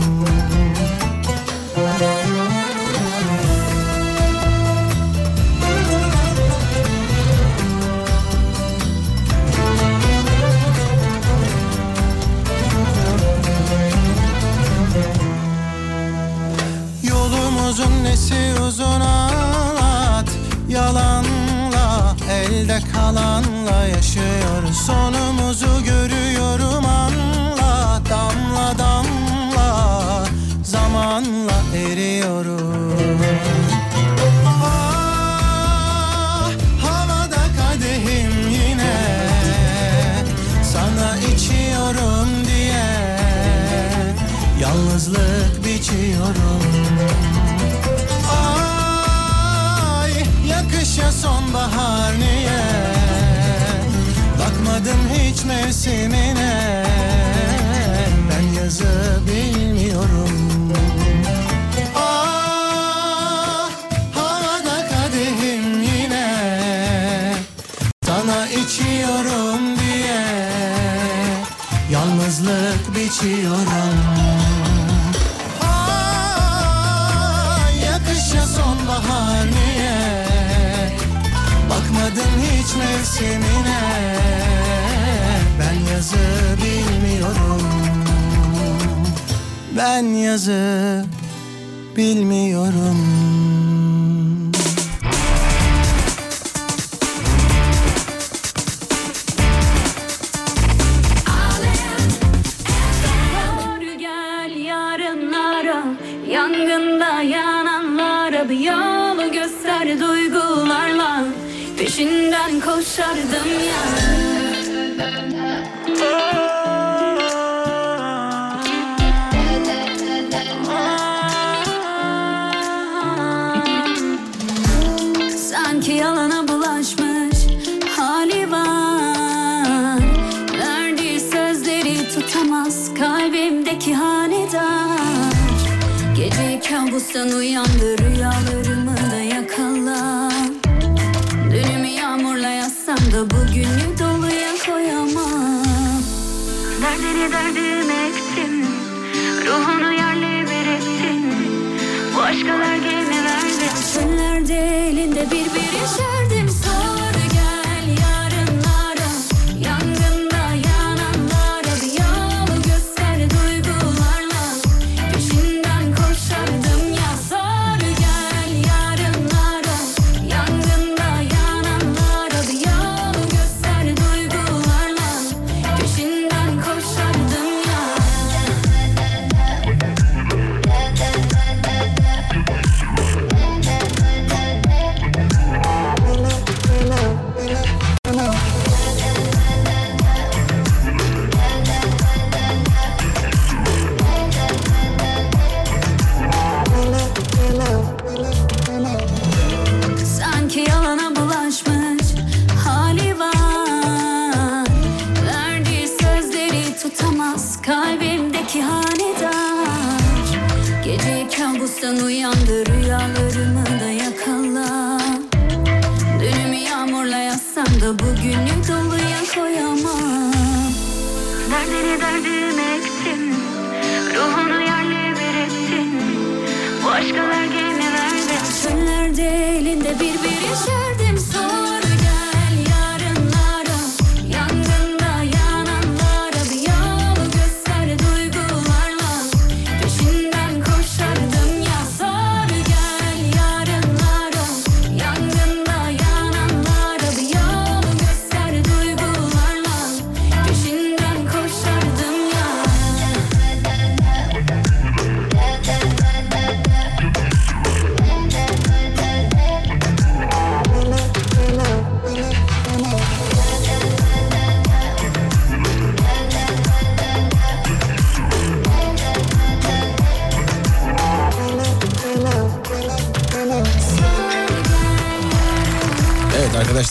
Nesi uzun anlat Yalanla elde kalanla Ay yakışa sonbahar niye Bakmadım hiç mevsimine. Ben yazı bilmiyorum. Ben yazı bilmiyorum koşardım ya. Sanki yalana bulaşmış hali var. Verdiği sözleri tutamaz kalbimdeki hanedar Gece kabustan uyandı rüyalarımı da bugünü doluya koyamam. Derdini derdime ektim Ruhunu yerle bir ettin Bu aşkalar gelme verdi Çöllerde elinde bir bir yaşardım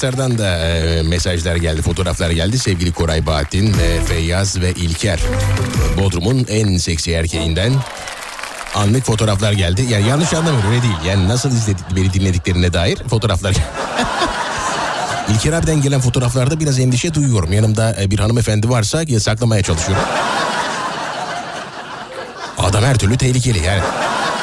arkadaşlardan da e, mesajlar geldi, fotoğraflar geldi. Sevgili Koray Bahattin, e, Feyyaz ve İlker. Bodrum'un en seksi erkeğinden anlık fotoğraflar geldi. Yani yanlış anlamayın öyle değil. Yani nasıl izledik, beni dinlediklerine dair fotoğraflar <laughs> İlker abiden gelen fotoğraflarda biraz endişe duyuyorum. Yanımda e, bir hanımefendi varsa ya saklamaya çalışıyorum. Adam her türlü tehlikeli yani.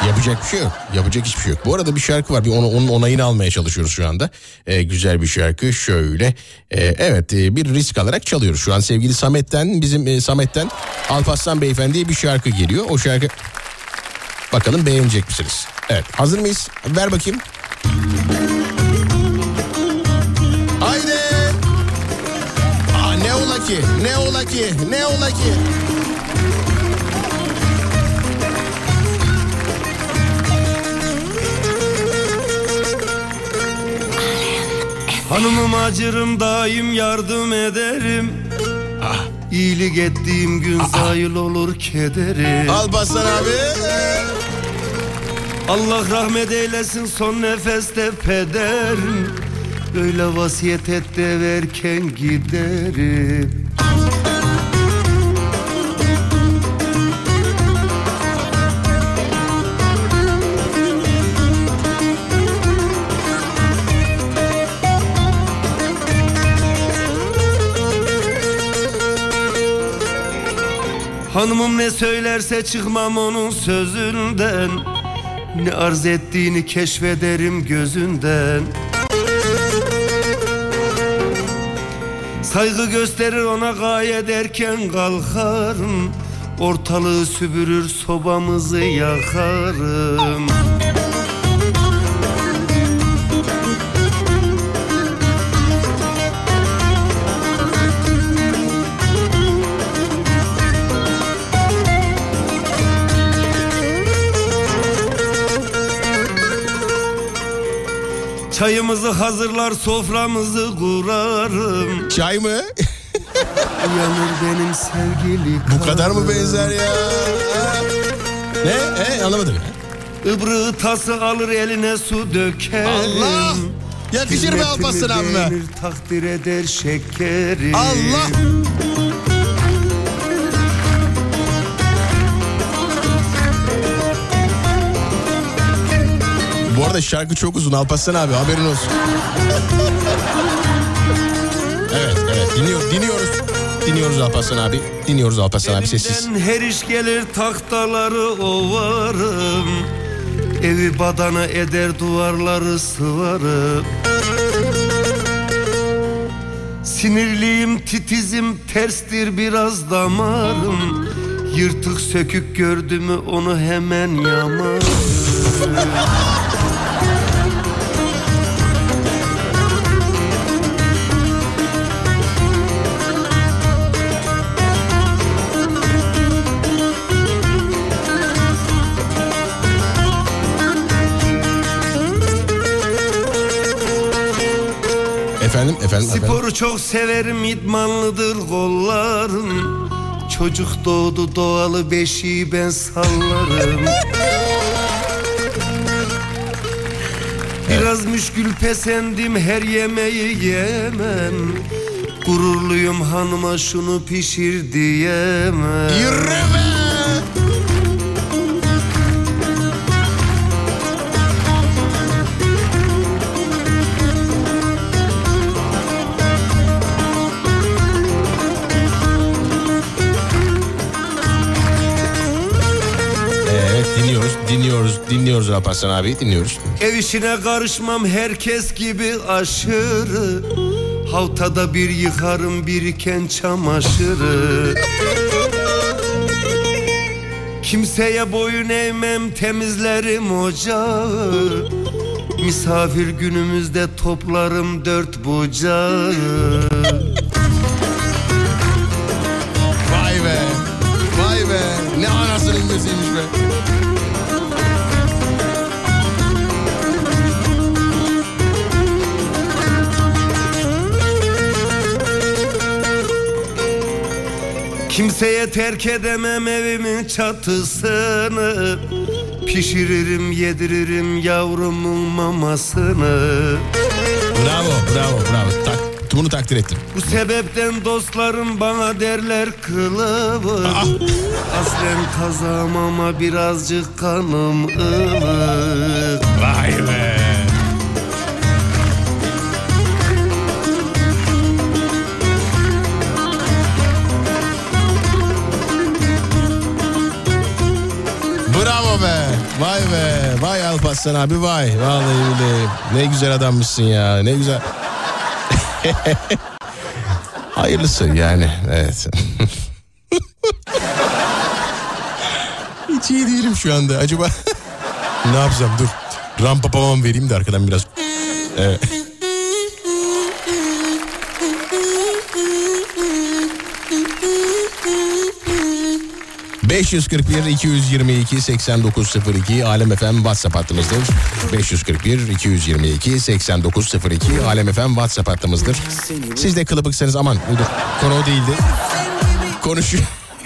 Yapacak bir şey yok. Yapacak hiçbir şey yok. Bu arada bir şarkı var. Bir onu, onun onayını almaya çalışıyoruz şu anda. Ee, güzel bir şarkı. Şöyle. Ee, evet e, bir risk alarak çalıyoruz. Şu an sevgili Samet'ten bizim e, Samet'ten Alparslan Beyefendi'ye bir şarkı geliyor. O şarkı bakalım beğenecek misiniz? Evet. Hazır mıyız? Ver bakayım. Haydi. Aa, ne ola ki? Ne ola ki? Ne ola ki? Hanımım acırım daim yardım ederim. İyilik ettiğim gün zayıl olur kederim. Alparslan abi. Allah rahmet eylesin son nefeste pederim. Öyle vasiyet et de verken giderim Hanımım ne söylerse çıkmam onun sözünden. Ne arz ettiğini keşfederim gözünden. Saygı gösterir ona gaye derken kalkarım. Ortalığı süpürür sobamızı yakarım Çayımızı hazırlar soframızı kurarım Çay mı? <laughs> Uyanır benim sevgili Bu kadar mı karım. benzer ya? Ne? E, anlamadım. Ibrığı tası alır eline su döker. Allah! Yakışır mı Alparslan abime? Takdir eder şekerim. Allah! Bu arada şarkı çok uzun Alparslan abi haberin olsun. Evet evet dinliyor, dinliyoruz. Dinliyoruz Alparslan abi. Dinliyoruz Alparslan abi sessiz. Her iş gelir tahtaları ovarım. Evi badana eder duvarları sıvarım. Sinirliyim titizim terstir biraz damarım. Yırtık sökük gördü onu hemen yamarım. Efendim efendim efendim. Sporu çok severim idmanlıdır kollarım. Çocuk doğdu doğalı beşiği ben sallarım. Biraz müşkül pesendim her yemeği yemem. Gururluyum hanıma şunu pişir diyemem. Yürü be! Dinliyoruz Alparslan abi dinliyoruz. Ev işine karışmam herkes gibi aşırı. Havtada bir yıkarım biriken çamaşırı. Kimseye boyun eğmem temizlerim ocağı. Misafir günümüzde toplarım dört bucağı Kimseye terk edemem evimin çatısını Pişiririm yediririm yavrumun mamasını Bravo bravo bravo. Tak, bunu takdir ettim. Bu sebepten dostlarım bana derler kılıbık Aslen kazağım ama birazcık kanım ılık Vay be. Alparslan abi vay. Vallahi billahi. Ne güzel adammışsın ya. Ne güzel. <laughs> Hayırlısı yani. Evet. <laughs> Hiç iyi değilim şu anda. Acaba <laughs> ne yapsam dur. Ram papamam vereyim de arkadan biraz. Evet. ...541 222 8902 Alem FM WhatsApp hattımızdır. 541 222 8902 Alem FM WhatsApp hattımızdır. Siz de kılıbıksanız aman uydur. Konu o değildi. Konu şu...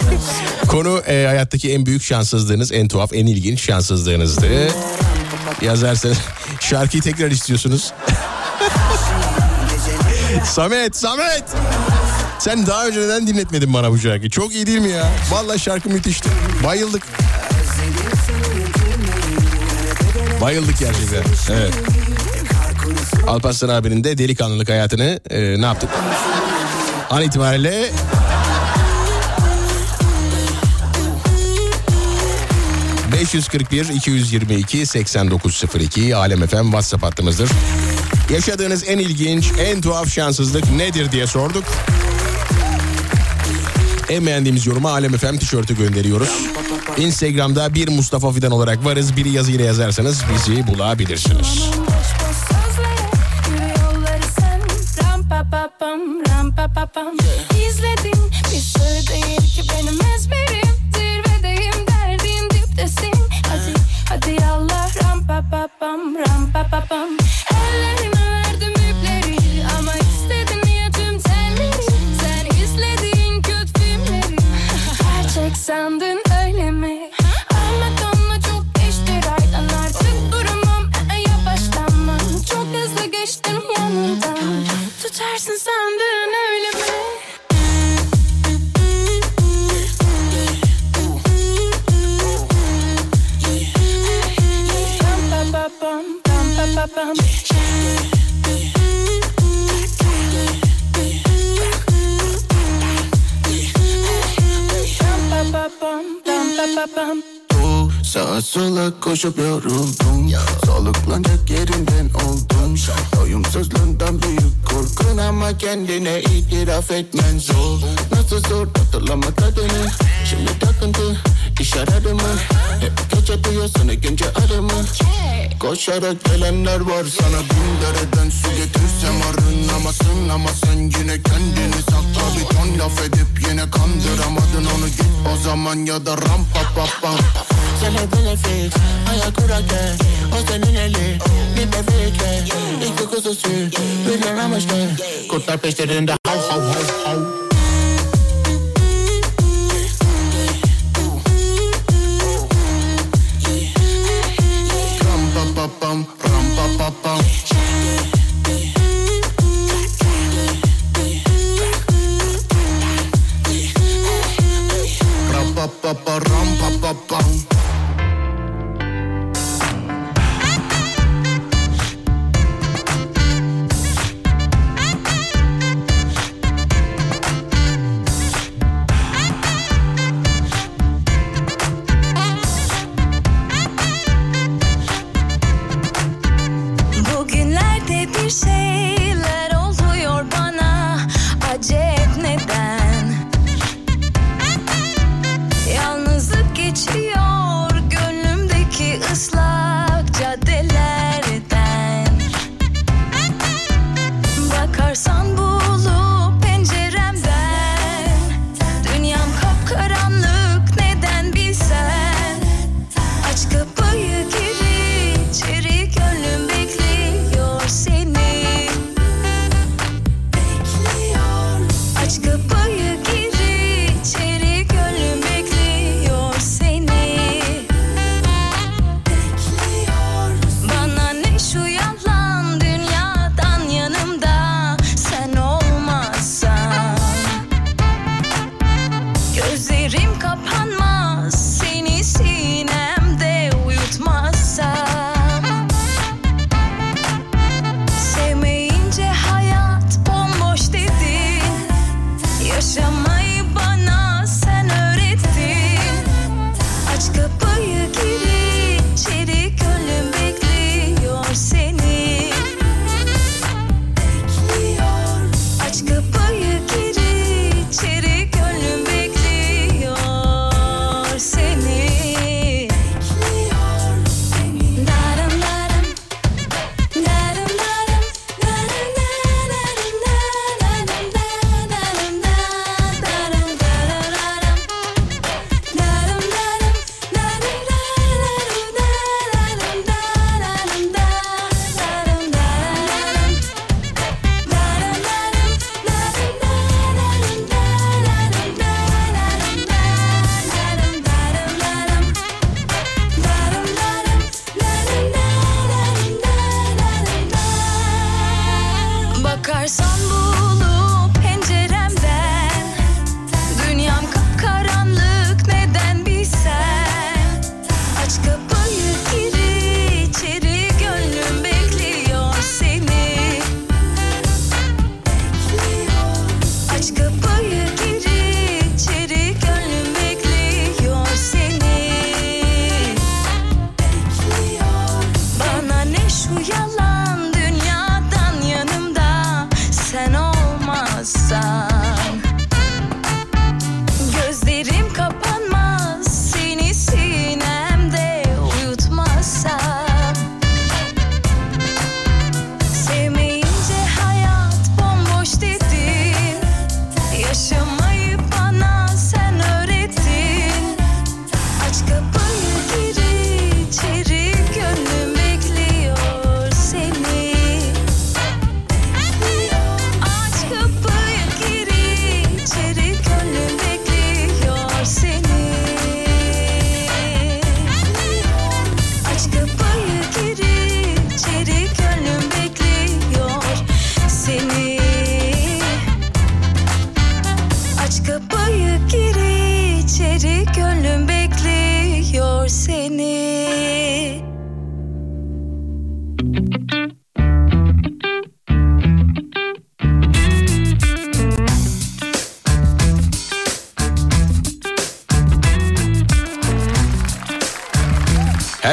<laughs> Konu e, hayattaki en büyük şanssızlığınız, en tuhaf, en ilginç şanssızlığınızdı. Yazarsanız <laughs> şarkıyı tekrar istiyorsunuz. <laughs> Samet, Samet! Sen daha önce neden dinletmedin bana bu şarkıyı? Çok iyi değil mi ya? Vallahi şarkı müthişti. Bayıldık. Bayıldık gerçekten. Evet. Alparslan abinin de delikanlılık hayatını e, ne yaptık? An itibariyle ...541 222 8902 Alem FM WhatsApp hattımızdır. Yaşadığınız en ilginç, en tuhaf şanssızlık nedir diye sorduk. En beğendiğimiz yoruma Alem FM tişörtü gönderiyoruz. Instagram'da bir Mustafa Fidan olarak varız. Bir yazıyla yazarsanız bizi bulabilirsiniz. İzledin bir sır değil ki benim ezberim Zirvedeyim derdin diptesin Hadi hadi Allah ram pa pa pam ram pa pa pam sola koşup yoruldum. Soluklanacak yerinden oldum. Doyumsuzluğundan büyük korkun ama kendine itiraf etmen zor. Nasıl zor hatırlama tadını Şimdi takıntı iş aradı mı Hep gece duyuyorsun günce arımı Koşarak gelenler var sana bin dereden su getirsem arınamazsın Ama sen yine kendini sakla bir ton laf edip yine kandıramadın onu. Git o zaman ya da ram pa pa. Pa hep benefit ayak kurarken o senin eli bir bebekle İki kuzusu bir amaçlı kurtlar peşlerinde hav hav hav hav Ram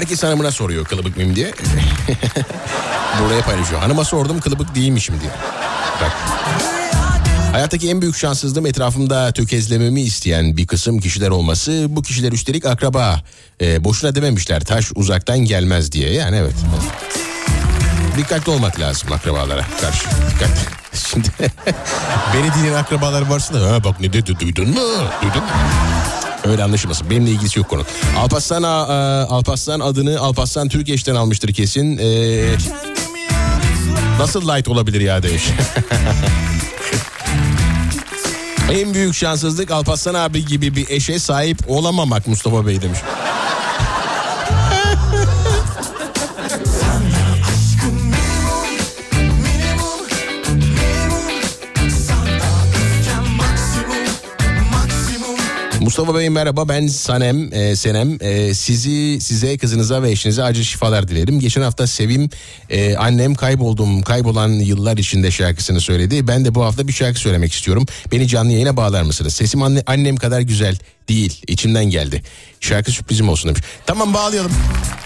Herkes hanımına soruyor kılıbık mıyım diye. <laughs> Buraya paylaşıyor. Hanıma sordum kılıbık değilmişim diye. Bak. Hayattaki en büyük şanssızlığım etrafımda tökezlememi isteyen bir kısım kişiler olması. Bu kişiler üstelik akraba. Ee, boşuna dememişler taş uzaktan gelmez diye. Yani evet. Dikkatli olmak lazım akrabalara karşı. Dikkat. <laughs> Şimdi <laughs> beni dinleyen akrabalar varsa da ha bak ne dedi duydun mu? Duydun mu? Öyle anlaşılmasın. Benimle ilgisi yok konu. Alparslan, a- a- Alparslan adını Alparslan Türkeş'ten almıştır kesin. Ee, nasıl light olabilir ya demiş. <laughs> en büyük şanssızlık Alparslan abi gibi bir eşe sahip olamamak Mustafa Bey demiş. Mustafa Bey merhaba ben Sanem e, Senem E, sizi size kızınıza ve eşinize acil şifalar dilerim. Geçen hafta Sevim e, annem kayboldum kaybolan yıllar içinde şarkısını söyledi. Ben de bu hafta bir şarkı söylemek istiyorum. Beni canlı yayına bağlar mısınız? Sesim anne, annem kadar güzel değil içimden geldi. Şarkı sürprizim olsun demiş. Tamam bağlayalım.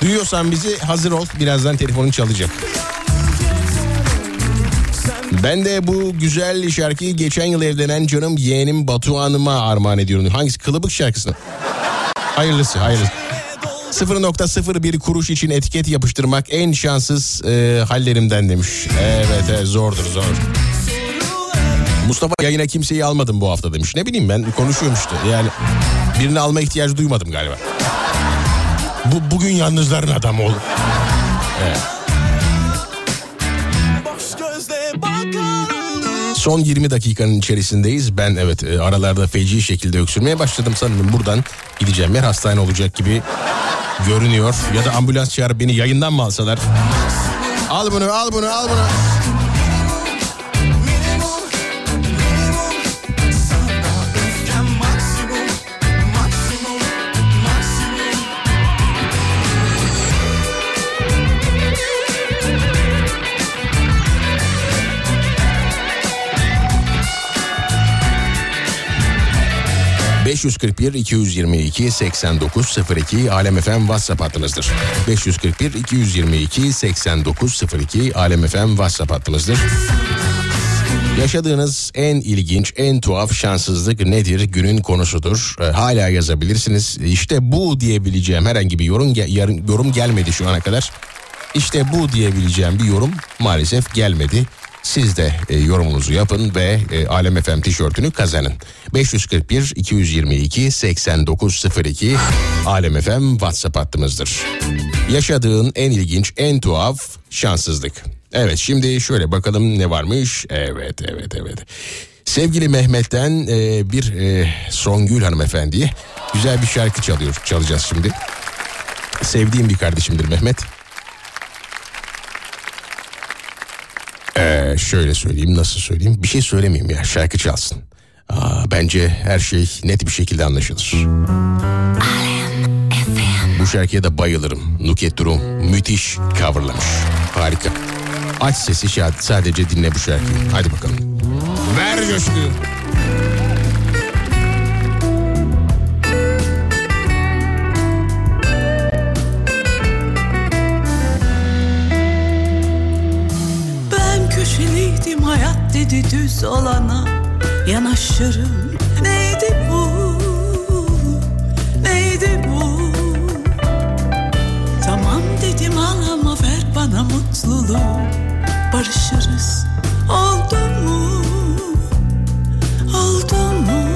Duyuyorsan bizi hazır ol birazdan telefonun çalacak. Ben de bu güzel şarkıyı geçen yıl evlenen canım yeğenim Batuhan'ıma armağan ediyorum. Hangisi? Kılıbık şarkısını. Hayırlısı hayırlısı. 0.01 kuruş için etiket yapıştırmak en şanssız e, hallerimden demiş. Evet, evet zordur zor. Mustafa yayına kimseyi almadım bu hafta demiş. Ne bileyim ben konuşuyorum işte. Yani birini alma ihtiyacı duymadım galiba. Bu bugün yalnızların adamı oldu. Evet. Son 20 dakikanın içerisindeyiz. Ben evet e, aralarda feci şekilde öksürmeye başladım sanırım. Buradan gideceğim yer hastane olacak gibi görünüyor. Ya da ambulans çağırıp beni yayından mı alsalar? Al bunu al bunu al bunu. ...541 222 8902 Alem FM WhatsApp hattımızdır. 541 222 8902 Alem FM WhatsApp hattımızdır. Yaşadığınız en ilginç, en tuhaf şanssızlık nedir? Günün konusudur. Ee, hala yazabilirsiniz. İşte bu diyebileceğim herhangi bir yorum yorum gelmedi şu ana kadar. İşte bu diyebileceğim bir yorum maalesef gelmedi. Siz de e, yorumunuzu yapın ve e, Alem FM tişörtünü kazanın. 541 222 8902 Alem FM WhatsApp hattımızdır. Yaşadığın en ilginç, en tuhaf şanssızlık. Evet şimdi şöyle bakalım ne varmış. Evet evet evet. Sevgili Mehmet'ten e, bir e, Songül hanımefendiye güzel bir şarkı çalıyor çalacağız şimdi. Sevdiğim bir kardeşimdir Mehmet. Ee, şöyle söyleyeyim nasıl söyleyeyim bir şey söylemeyeyim ya şarkı çalsın. Aa, bence her şey net bir şekilde anlaşılır. Bu şarkıya da bayılırım. Nuket Durum müthiş coverlamış. Harika. Aç sesi şa- sadece dinle bu şarkıyı. Hadi bakalım. Ver coşkuyu. Dedi düz olana Yanaşırım? Neydi bu? Neydi bu? Tamam dedim al ama ver bana mutluluğu. Barışırız. Oldu mu? Oldu mu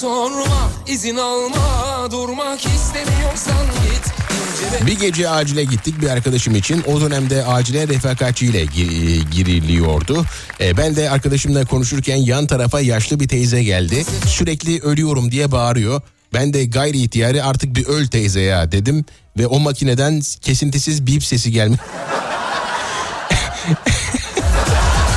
sorma izin alma Durmak istemiyorsan git Bir gece acile gittik bir arkadaşım için. O dönemde acile refakatçiyle gi- giriliyordu. E, ben de arkadaşımla konuşurken yan tarafa yaşlı bir teyze geldi. Sürekli ölüyorum diye bağırıyor. Ben de gayri ihtiyari artık bir öl teyze ya dedim. Ve o makineden kesintisiz bip sesi gelmiş. <laughs>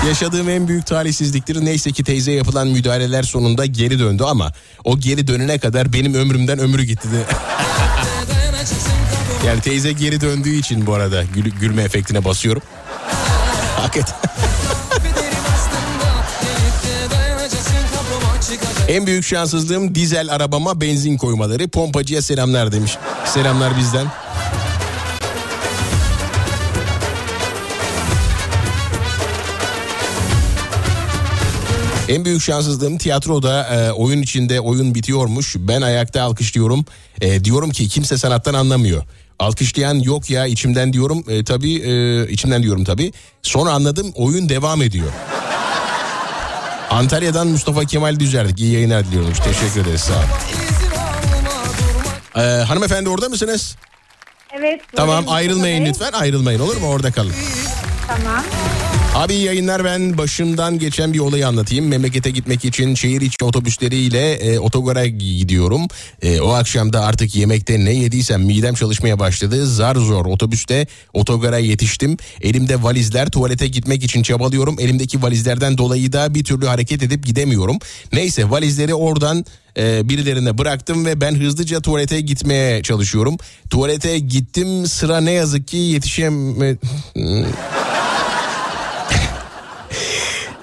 Yaşadığım en büyük talihsizliktir. Neyse ki teyze yapılan müdahaleler sonunda geri döndü ama o geri dönene kadar benim ömrümden ömrü gitti de. <laughs> yani teyze geri döndüğü için bu arada gül- gülme efektine basıyorum. Hakikaten. <laughs> En büyük şanssızlığım dizel arabama benzin koymaları. Pompacıya selamlar demiş. Selamlar bizden. En büyük şanssızlığım tiyatroda e, oyun içinde oyun bitiyormuş. Ben ayakta alkışlıyorum. E, diyorum ki kimse sanattan anlamıyor. Alkışlayan yok ya içimden diyorum e, tabii e, içimden diyorum tabii. Sonra anladım oyun devam ediyor. Antalya'dan Mustafa Kemal Düzerdik. İyi yayınlar diliyorum. Teşekkür ederiz sağ olun. Ee, hanımefendi orada mısınız? Evet. Tamam ayrılmayın lütfen ayrılmayın olur mu orada kalın. Tamam. Abi yayınlar ben başımdan geçen bir olayı anlatayım. Memlekete gitmek için şehir içi otobüsleriyle e, otogara gidiyorum. E, o akşam da artık yemekte ne yediysem midem çalışmaya başladı. Zar zor otobüste otogara yetiştim. Elimde valizler tuvalete gitmek için çabalıyorum. Elimdeki valizlerden dolayı da bir türlü hareket edip gidemiyorum. Neyse valizleri oradan e, birilerine bıraktım ve ben hızlıca tuvalete gitmeye çalışıyorum. Tuvalete gittim sıra ne yazık ki yetişem... <laughs>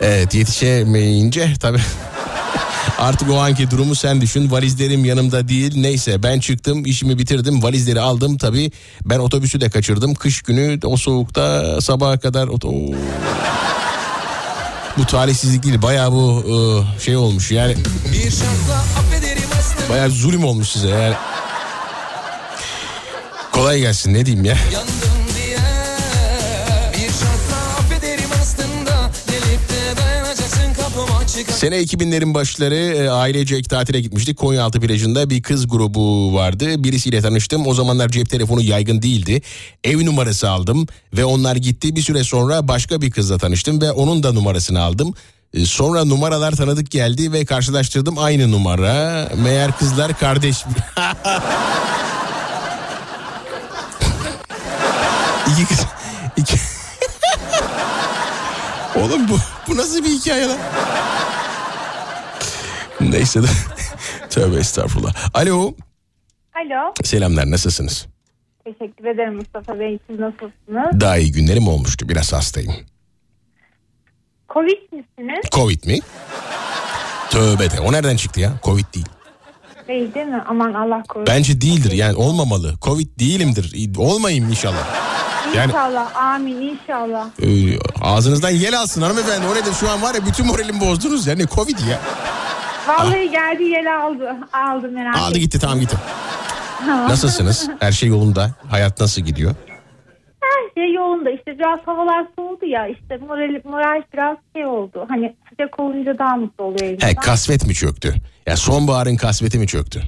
evet yetişemeyince tabii <laughs> Artık o anki durumu sen düşün. Valizlerim yanımda değil. Neyse ben çıktım işimi bitirdim. Valizleri aldım tabii. Ben otobüsü de kaçırdım. Kış günü o soğukta sabaha kadar... oto- Bu talihsizlik değil. Bayağı bu e, şey olmuş yani. Bayağı zulüm olmuş size yani. Kolay gelsin ne diyeyim ya. yandım Sene 2000'lerin başları e, ailecek tatile gitmiştik. Konyaaltı plajında bir kız grubu vardı. Birisiyle tanıştım. O zamanlar cep telefonu yaygın değildi. Ev numarası aldım ve onlar gitti. Bir süre sonra başka bir kızla tanıştım ve onun da numarasını aldım. E, Sonra numaralar tanıdık geldi ve karşılaştırdım aynı numara. Meğer kızlar kardeş. <laughs> İki kız. iki- Oğlum bu, bu nasıl bir hikaye lan? Neyse de. Tövbe estağfurullah. Alo. Alo. Selamlar nasılsınız? Teşekkür ederim Mustafa Bey. Siz nasılsınız? Daha iyi günlerim olmuştu. Biraz hastayım. Covid misiniz? Covid mi? Tövbe de. O nereden çıktı ya? Covid değil. Değil değil mi? Aman Allah korusun. Bence değildir yani olmamalı. Covid değilimdir. Olmayayım inşallah. Yani İnşallah. Amin inşallah. e, ağzınızdan yel alsın hanımefendi. O nedir şu an var ya bütün moralimi bozdunuz ya. Ne Covid ya. Vallahi geldi yeri aldı. Aldı merak Aldı gitti tamam gitti. Nasılsınız? Her şey yolunda. Hayat nasıl gidiyor? Her şey yolunda. İşte biraz havalar soğudu ya. İşte moral, moral biraz şey oldu. Hani sıcak olunca daha mutlu oluyor. He kasvet mi çöktü? Ya sonbaharın kasveti mi çöktü?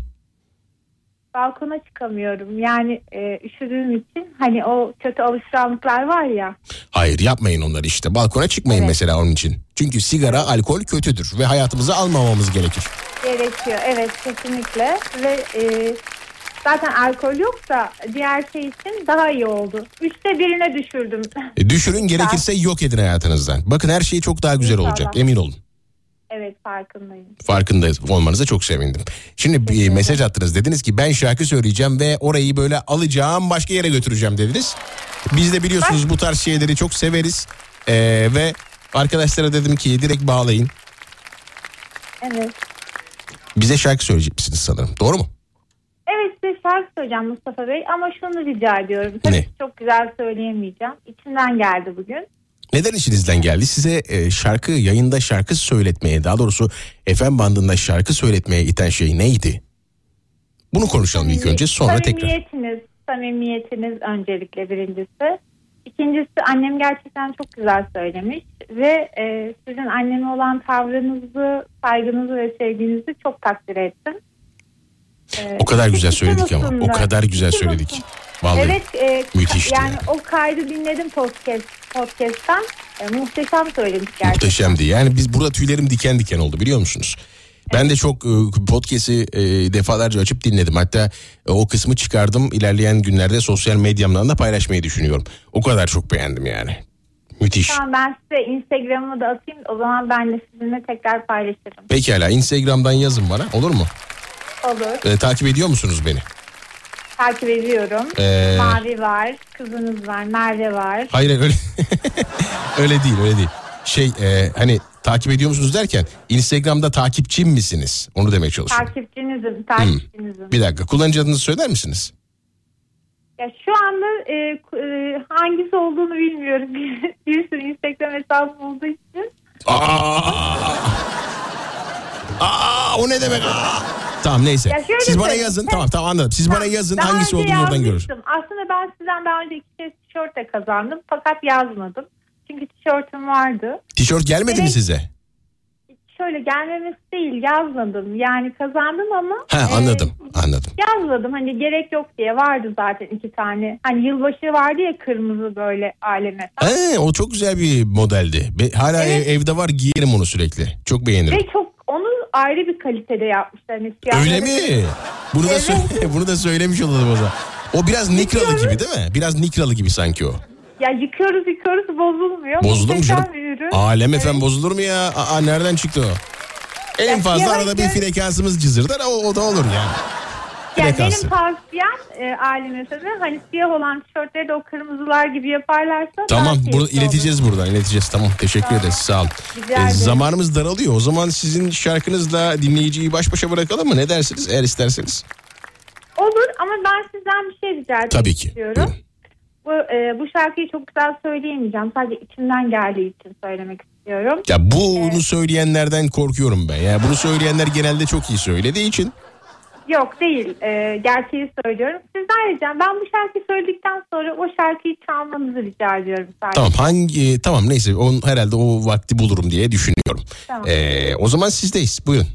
Balkona çıkamıyorum. Yani e, üşüdüğüm için hani o kötü alışkanlıklar var ya. Hayır yapmayın onları işte. Balkona çıkmayın mesela onun için. Çünkü sigara, alkol kötüdür ve hayatımıza almamamız gerekir. Gerekiyor. Evet kesinlikle. Ve e, zaten alkol yoksa diğer şey için daha iyi oldu. Üçte birine düşürdüm. E, düşürün gerekirse yok edin hayatınızdan. Bakın her şey çok daha güzel olacak İnşallah. emin olun. Evet farkındayım. Farkında olmanıza çok sevindim. Şimdi bir mesaj attınız dediniz ki ben şarkı söyleyeceğim ve orayı böyle alacağım başka yere götüreceğim dediniz. Biz de biliyorsunuz bu tarz şeyleri çok severiz. Ee, ve arkadaşlara dedim ki direkt bağlayın. Evet. Bize şarkı söyleyecek misiniz sanırım doğru mu? Evet size şarkı söyleyeceğim Mustafa Bey ama şunu rica ediyorum. Tabii Ne? çok güzel söyleyemeyeceğim. İçimden geldi bugün. Neden işinizden geldi? Size e, şarkı yayında şarkı söyletmeye daha doğrusu FM bandında şarkı söyletmeye iten şey neydi? Bunu konuşalım ilk önce sonra tekrar. Samimiyetiniz, samimiyetiniz öncelikle birincisi. İkincisi annem gerçekten çok güzel söylemiş ve e, sizin anneme olan tavrınızı, saygınızı ve sevginizi çok takdir ettim. E, O kadar güzel söyledik ama. O kadar güzel söyledik. Vallahi Evet, e, müthişti yani o kaydı dinledim podcast podcast'tan. E, muhteşem söylemiş gerçekten. muhteşemdi. Yani biz burada tüylerim diken diken oldu biliyor musunuz? Ben de çok e, podcast'i e, defalarca açıp dinledim. Hatta e, o kısmı çıkardım. İlerleyen günlerde sosyal medyamdan da paylaşmayı düşünüyorum. O kadar çok beğendim yani. Müthiş. Tamam ben size Instagram'ımı da atayım. O zaman ben de sizinle tekrar paylaşırım. Pekala Instagram'dan yazın bana olur mu? Olur. E, takip ediyor musunuz beni? Takip ediyorum. Ee, Mavi var, kızınız var, Merve var. Hayır öyle <laughs> öyle değil öyle değil. Şey e, hani takip ediyor musunuz derken Instagram'da takipçim misiniz? Onu demeye çalışıyorum. Takipçinizim, takipçinizim. Bir dakika kullanıcı adınızı söyler misiniz? Ya şu anda e, e, hangisi olduğunu bilmiyorum. Bir, <laughs> bir sürü Instagram hesabım olduğu için. Aa, aa, o ne demek? Aa. Tamam neyse. Ya Siz bana söyleyeyim. yazın tamam tamam anladım. Siz bana yazın Daha hangisi olduğunu oradan görür. Aslında ben sizden daha önce iki kez tişört de kazandım. Fakat yazmadım. Çünkü tişörtüm vardı. Tişört gelmedi mi Evet. size? Şöyle gelmemesi değil yazmadım. Yani kazandım ama Ha e, anladım anladım. yazmadım. Hani gerek yok diye vardı zaten iki tane. Hani yılbaşı vardı ya kırmızı böyle aleme. He, o çok güzel bir modeldi. Be- hala Evet. ev- evde var giyerim onu sürekli. Çok beğenirim. Ve çok ayrı bir kalitede yapmışlar. Hani Öyle mi? Bunu da söyle, <laughs> bunu da söylemiş olalım o zaman. O biraz nikralı gibi değil mi? Biraz nikralı gibi sanki o. Ya yıkıyoruz yıkıyoruz bozulmuyor. Bozulur mu canım? Alem Evet. efendim bozulur mu ya? Aa nereden çıktı o? En fazla siyah arada bir frekansımız cızırdar o, o da olur yani. Yani benim tavsiyem e, aileme tabii hani siyah olan tişörtleri de o kırmızılar gibi yaparlarsa Tamam bunu keyifli olur. ileteceğiz buradan ileteceğiz tamam teşekkür Tamam. ederiz sağ Ee, ederim. zamanımız daralıyor o zaman sizin şarkınızla dinleyiciyi baş başa bırakalım mı ne dersiniz eğer isterseniz. Olur ama ben sizden bir şey rica etmek Tabii ki, istiyorum. Bu, e, bu şarkıyı çok güzel söyleyemeyeceğim. Sadece içimden geldiği için söylemek istiyorum. Ya bunu söyleyenlerden korkuyorum ben ya bunu söyleyenler genelde çok iyi söylediği için. Yok değil. E, gerçeği söylüyorum. Sizden ricam ben bu şarkıyı söyledikten sonra o şarkıyı çalmanızı rica ediyorum sadece. Tamam hangi tamam neyse on, herhalde o vakti bulurum diye düşünüyorum. Tamam. Ee, o zaman sizdeyiz buyurun.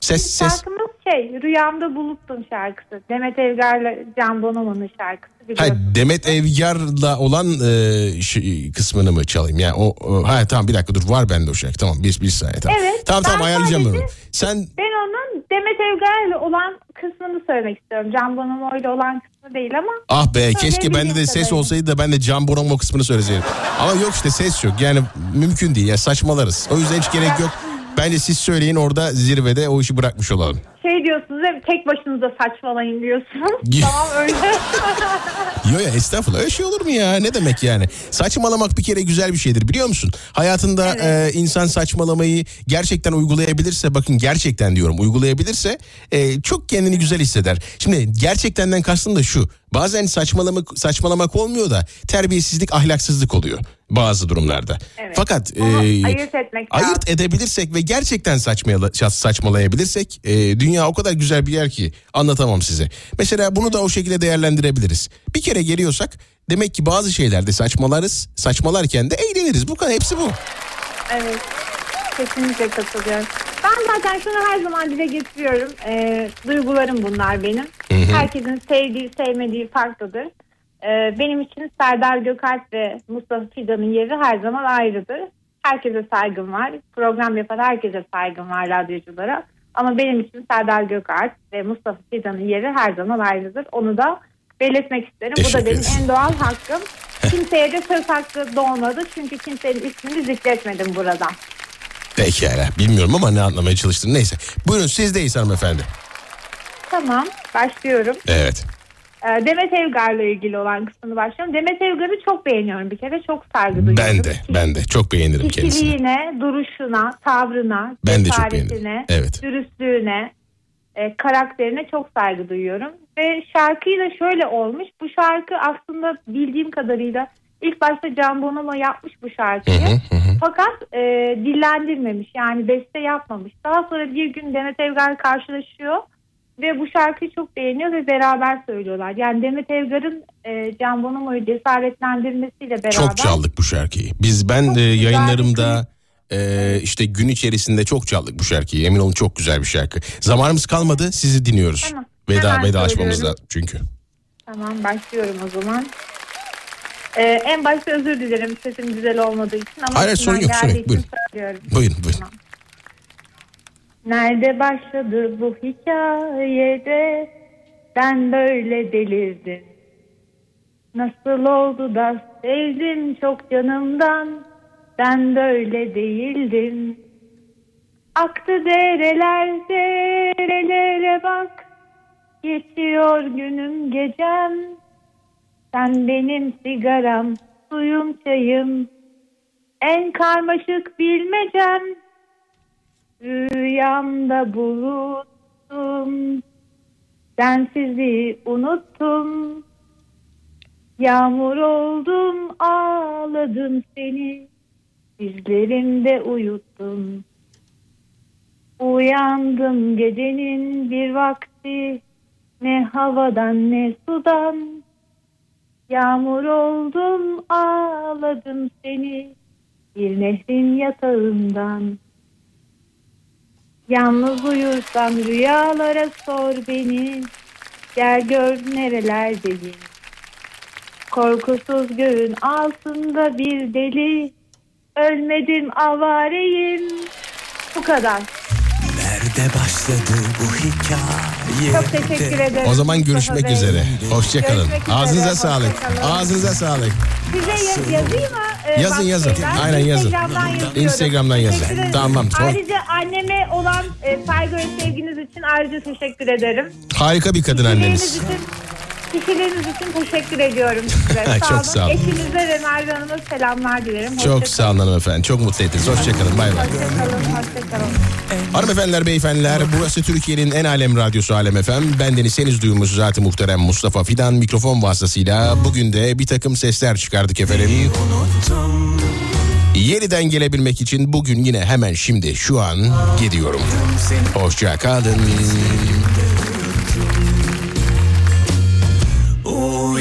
Ses ses. Şarkımız şey Rüyamda Buluttum şarkısı. Demet Evgar'la Can Bonomo'nun şarkısı. Biliyorsun. Demet Evgar'la olan e, şey, kısmını mı çalayım? Yani o, o ha tamam bir dakika dur var bende o şarkı. Tamam bir, bir saniye tamam. Evet, tamam tamam ayarlayacağım ben onu. Sen Ben onun Demet Evgar'la olan kısmını söylemek istiyorum. Can Bonomo'yla olan kısmı değil ama. ah be keşke bende de ses olsaydı da ben de Can Bonomo kısmını söyleseydim. Ama yok işte ses yok yani mümkün değil ya saçmalarız. O yüzden hiç gerek yok. Bence siz söyleyin orada zirvede o işi bırakmış olalım. Şey diyorsunuz değil mi? Tek başınıza saçmalayın diyorsunuz. <laughs> tamam öyle. Yo ya estağfurullah öyle şey olur mu ya ne demek yani saçmalamak bir kere güzel bir şeydir biliyor musun hayatında e, insan saçmalamayı gerçekten uygulayabilirse bakın gerçekten diyorum uygulayabilirse e, çok kendini güzel hisseder şimdi gerçektenden kastım da şu bazen saçmalamak saçmalamak olmuyor da terbiyesizlik ahlaksızlık oluyor bazı durumlarda Evet. fakat e, ayırt etmek lazım. ayırt edebilirsek ve gerçekten saçmalayabilirsek e, dünya o kadar güzel bir yer ki anlatamam size. Mesela bunu da o şekilde değerlendirebiliriz. Bir kere geliyorsak demek ki bazı şeylerde saçmalarız. Saçmalarken de eğleniriz. Bu kadar hepsi bu. Evet. Kesinlikle katılıyorum. Ben zaten şunu her zaman dile getiriyorum. Ee, duygularım bunlar benim. Herkesin sevdiği, sevmediği farklıdır. Ee, benim için Serdar Gökalp ve Mustafa Fidan'ın yeri her zaman ayrıdır. Herkese saygım var. Program yapan herkese saygım var radyoculara. Ama benim için Serdar Gökalp ve Mustafa Fidan'ın yeri her zaman ayrıdır. Onu da belirtmek isterim. Bu da Teşekkür benim en doğal hakkım. Kimseye de söz hakkı doğmadı. Çünkü kimsenin ismini zikretmedim burada. Pekala. Bilmiyorum ama ne anlamaya çalıştın. Neyse. Buyurun sizdeyiz hanımefendi. Tamam başlıyorum. Evet. Ee, Demet Evgar'la ilgili olan kısmını başlıyorum. Demet Evgar'ı çok beğeniyorum bir kere. Çok saygı duyuyorum. Ben de. Ben de. Çok beğenirim kendisini. Kişiliğine, duruşuna, tavrına, Ben de çok beğenirim. Evet. dürüstlüğüne, e, karakterine çok saygı duyuyorum. Ve şarkıyı da şöyle olmuş. Bu şarkı aslında bildiğim kadarıyla ilk başta Can Bonomo yapmış bu şarkıyı. Fakat e, dillendirmemiş yani beste yapmamış. Daha sonra bir gün Demet Evgar karşılaşıyor ve bu şarkıyı çok beğeniyor ve beraber söylüyorlar. Yani Demet Evgar'ın e, Can Bonomo'yu cesaretlendirmesiyle beraber Çok çaldık bu şarkıyı. Biz ben Çok e, yayınlarımda e, işte gün içerisinde çok çaldık bu şarkıyı. Emin olun çok güzel bir şarkı. Zamanımız kalmadı. Sizi dinliyoruz. Tamam. Veda Hemen vedalaşmamız lazım çünkü. Tamam başlıyorum o zaman. Ee, en başta özür dilerim sesim güzel olmadığı için ama Hayır, sorun yok, sorun yok. Buyurun. söylüyorum. Buyurun buyurun. Nerede başladı bu hikayede ben böyle delirdim. Nasıl oldu da sevdim çok canımdan ben böyle değildim. Aktı dereler derelere bak geçiyor günüm gecem. Sen benim sigaram suyum çayım en karmaşık bilmecem. Rüyamda buluttum. Sensizi unuttum. Yağmur oldum ağladım seni. Dizlerimde uyuttum. Uyandım gecenin bir vakti. Ne havadan ne sudan. Yağmur oldum ağladım seni. Bir nehrin yatağından Yalnız uyursam rüyalara sor beni. Gel gör nerelerdeyim. Korkusuz göğün altında bir deli. Ölmedim avareyim. Bu kadar. Nerede başladı bu hikaye? Çok teşekkür ederim. O zaman görüşmek Mustafa üzere. Hoşçakalın. Üzere, Ağzınıza hoşça sağlık. kalın. Ağzınıza sağlık. Size yaz- yazayım mı? Ee, Yazın, yazın. Aynen, yazın. Instagram'dan yazıyorum. Instagram'dan yazın. Teşekkür ederim. Tamam. Ayrıca anneme olan e, saygı ve sevginiz için ayrıca teşekkür ederim. Harika bir kadın Kişiliğiniz anneniz. için, kişiliğiniz için teşekkür ediyorum size. <laughs> Çok sağ olun. Eşinize ve Merve Hanım'a selamlar dilerim. Çok sağ olun hanımefendi. Çok mutlu ettiniz. Hoşçakalın. Bay bay. Hoşçakalın, hoşçakalın. Hanımefendiler, beyefendiler burası Türkiye'nin en alem radyosu Alem FM. Bendeniz henüz duymuş zaten muhterem Mustafa Fidan mikrofon vasıtasıyla bugün de bir takım sesler çıkardık efendim. Yeniden gelebilmek için bugün yine hemen şimdi şu an gidiyorum. Hoşça kalın.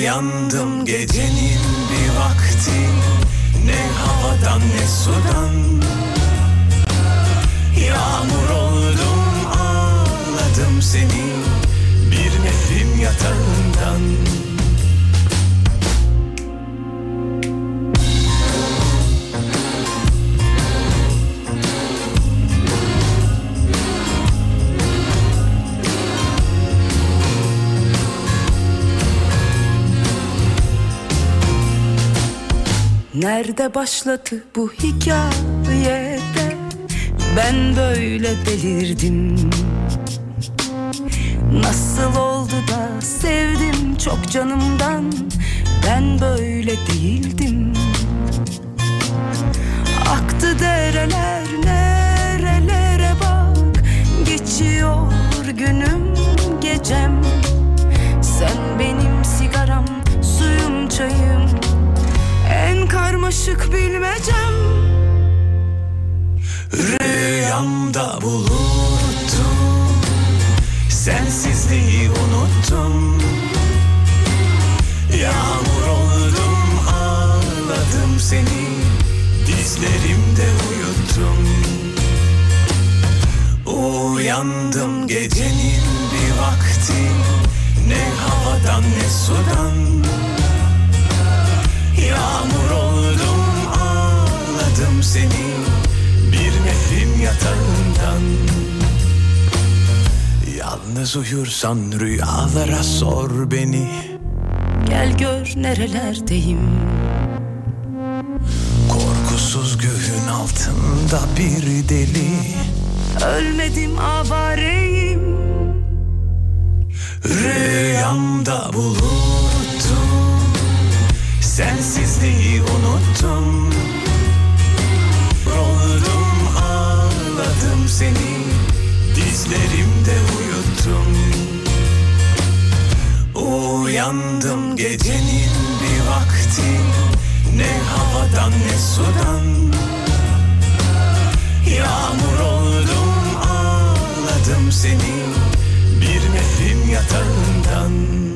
Uyandım gecenin bir vakti. Ne havadan ne sudan. Yağmur oldum ağladım seni. Bir nehrin yatağından Nerede başladı bu hikayede? Ben böyle delirdim. Nasıl oldu da sevdim çok canımdan? Ben böyle değildim. Aktı dereler nerelere bak? Geçiyor günüm gecem. Sen benim sigaram suyum çayım karmaşık bilmecem. Rüyamda buluttum. Sensizliği unuttum. Yağmur oldum ağladım seni. Dizlerimde uyuttum. Uyandım gecenin bir vakti. Ne havadan ne sudan Yağmur oldum ağladım seni Bir nehrin yatağından. Yalnız uyursan rüyalara sor beni. Gel gör nerelerdeyim. Korkusuz göğün altında bir deli. Ölmedim avareyim. Rüyamda buluttum Sensizliği unuttum. Oldum ağladım seni. Dizlerimde uyuttum. Uyandım gecenin bir vakti. Ne havadan ne sudan. Yağmur oldum ağladım seni. Bir nehrin yatağından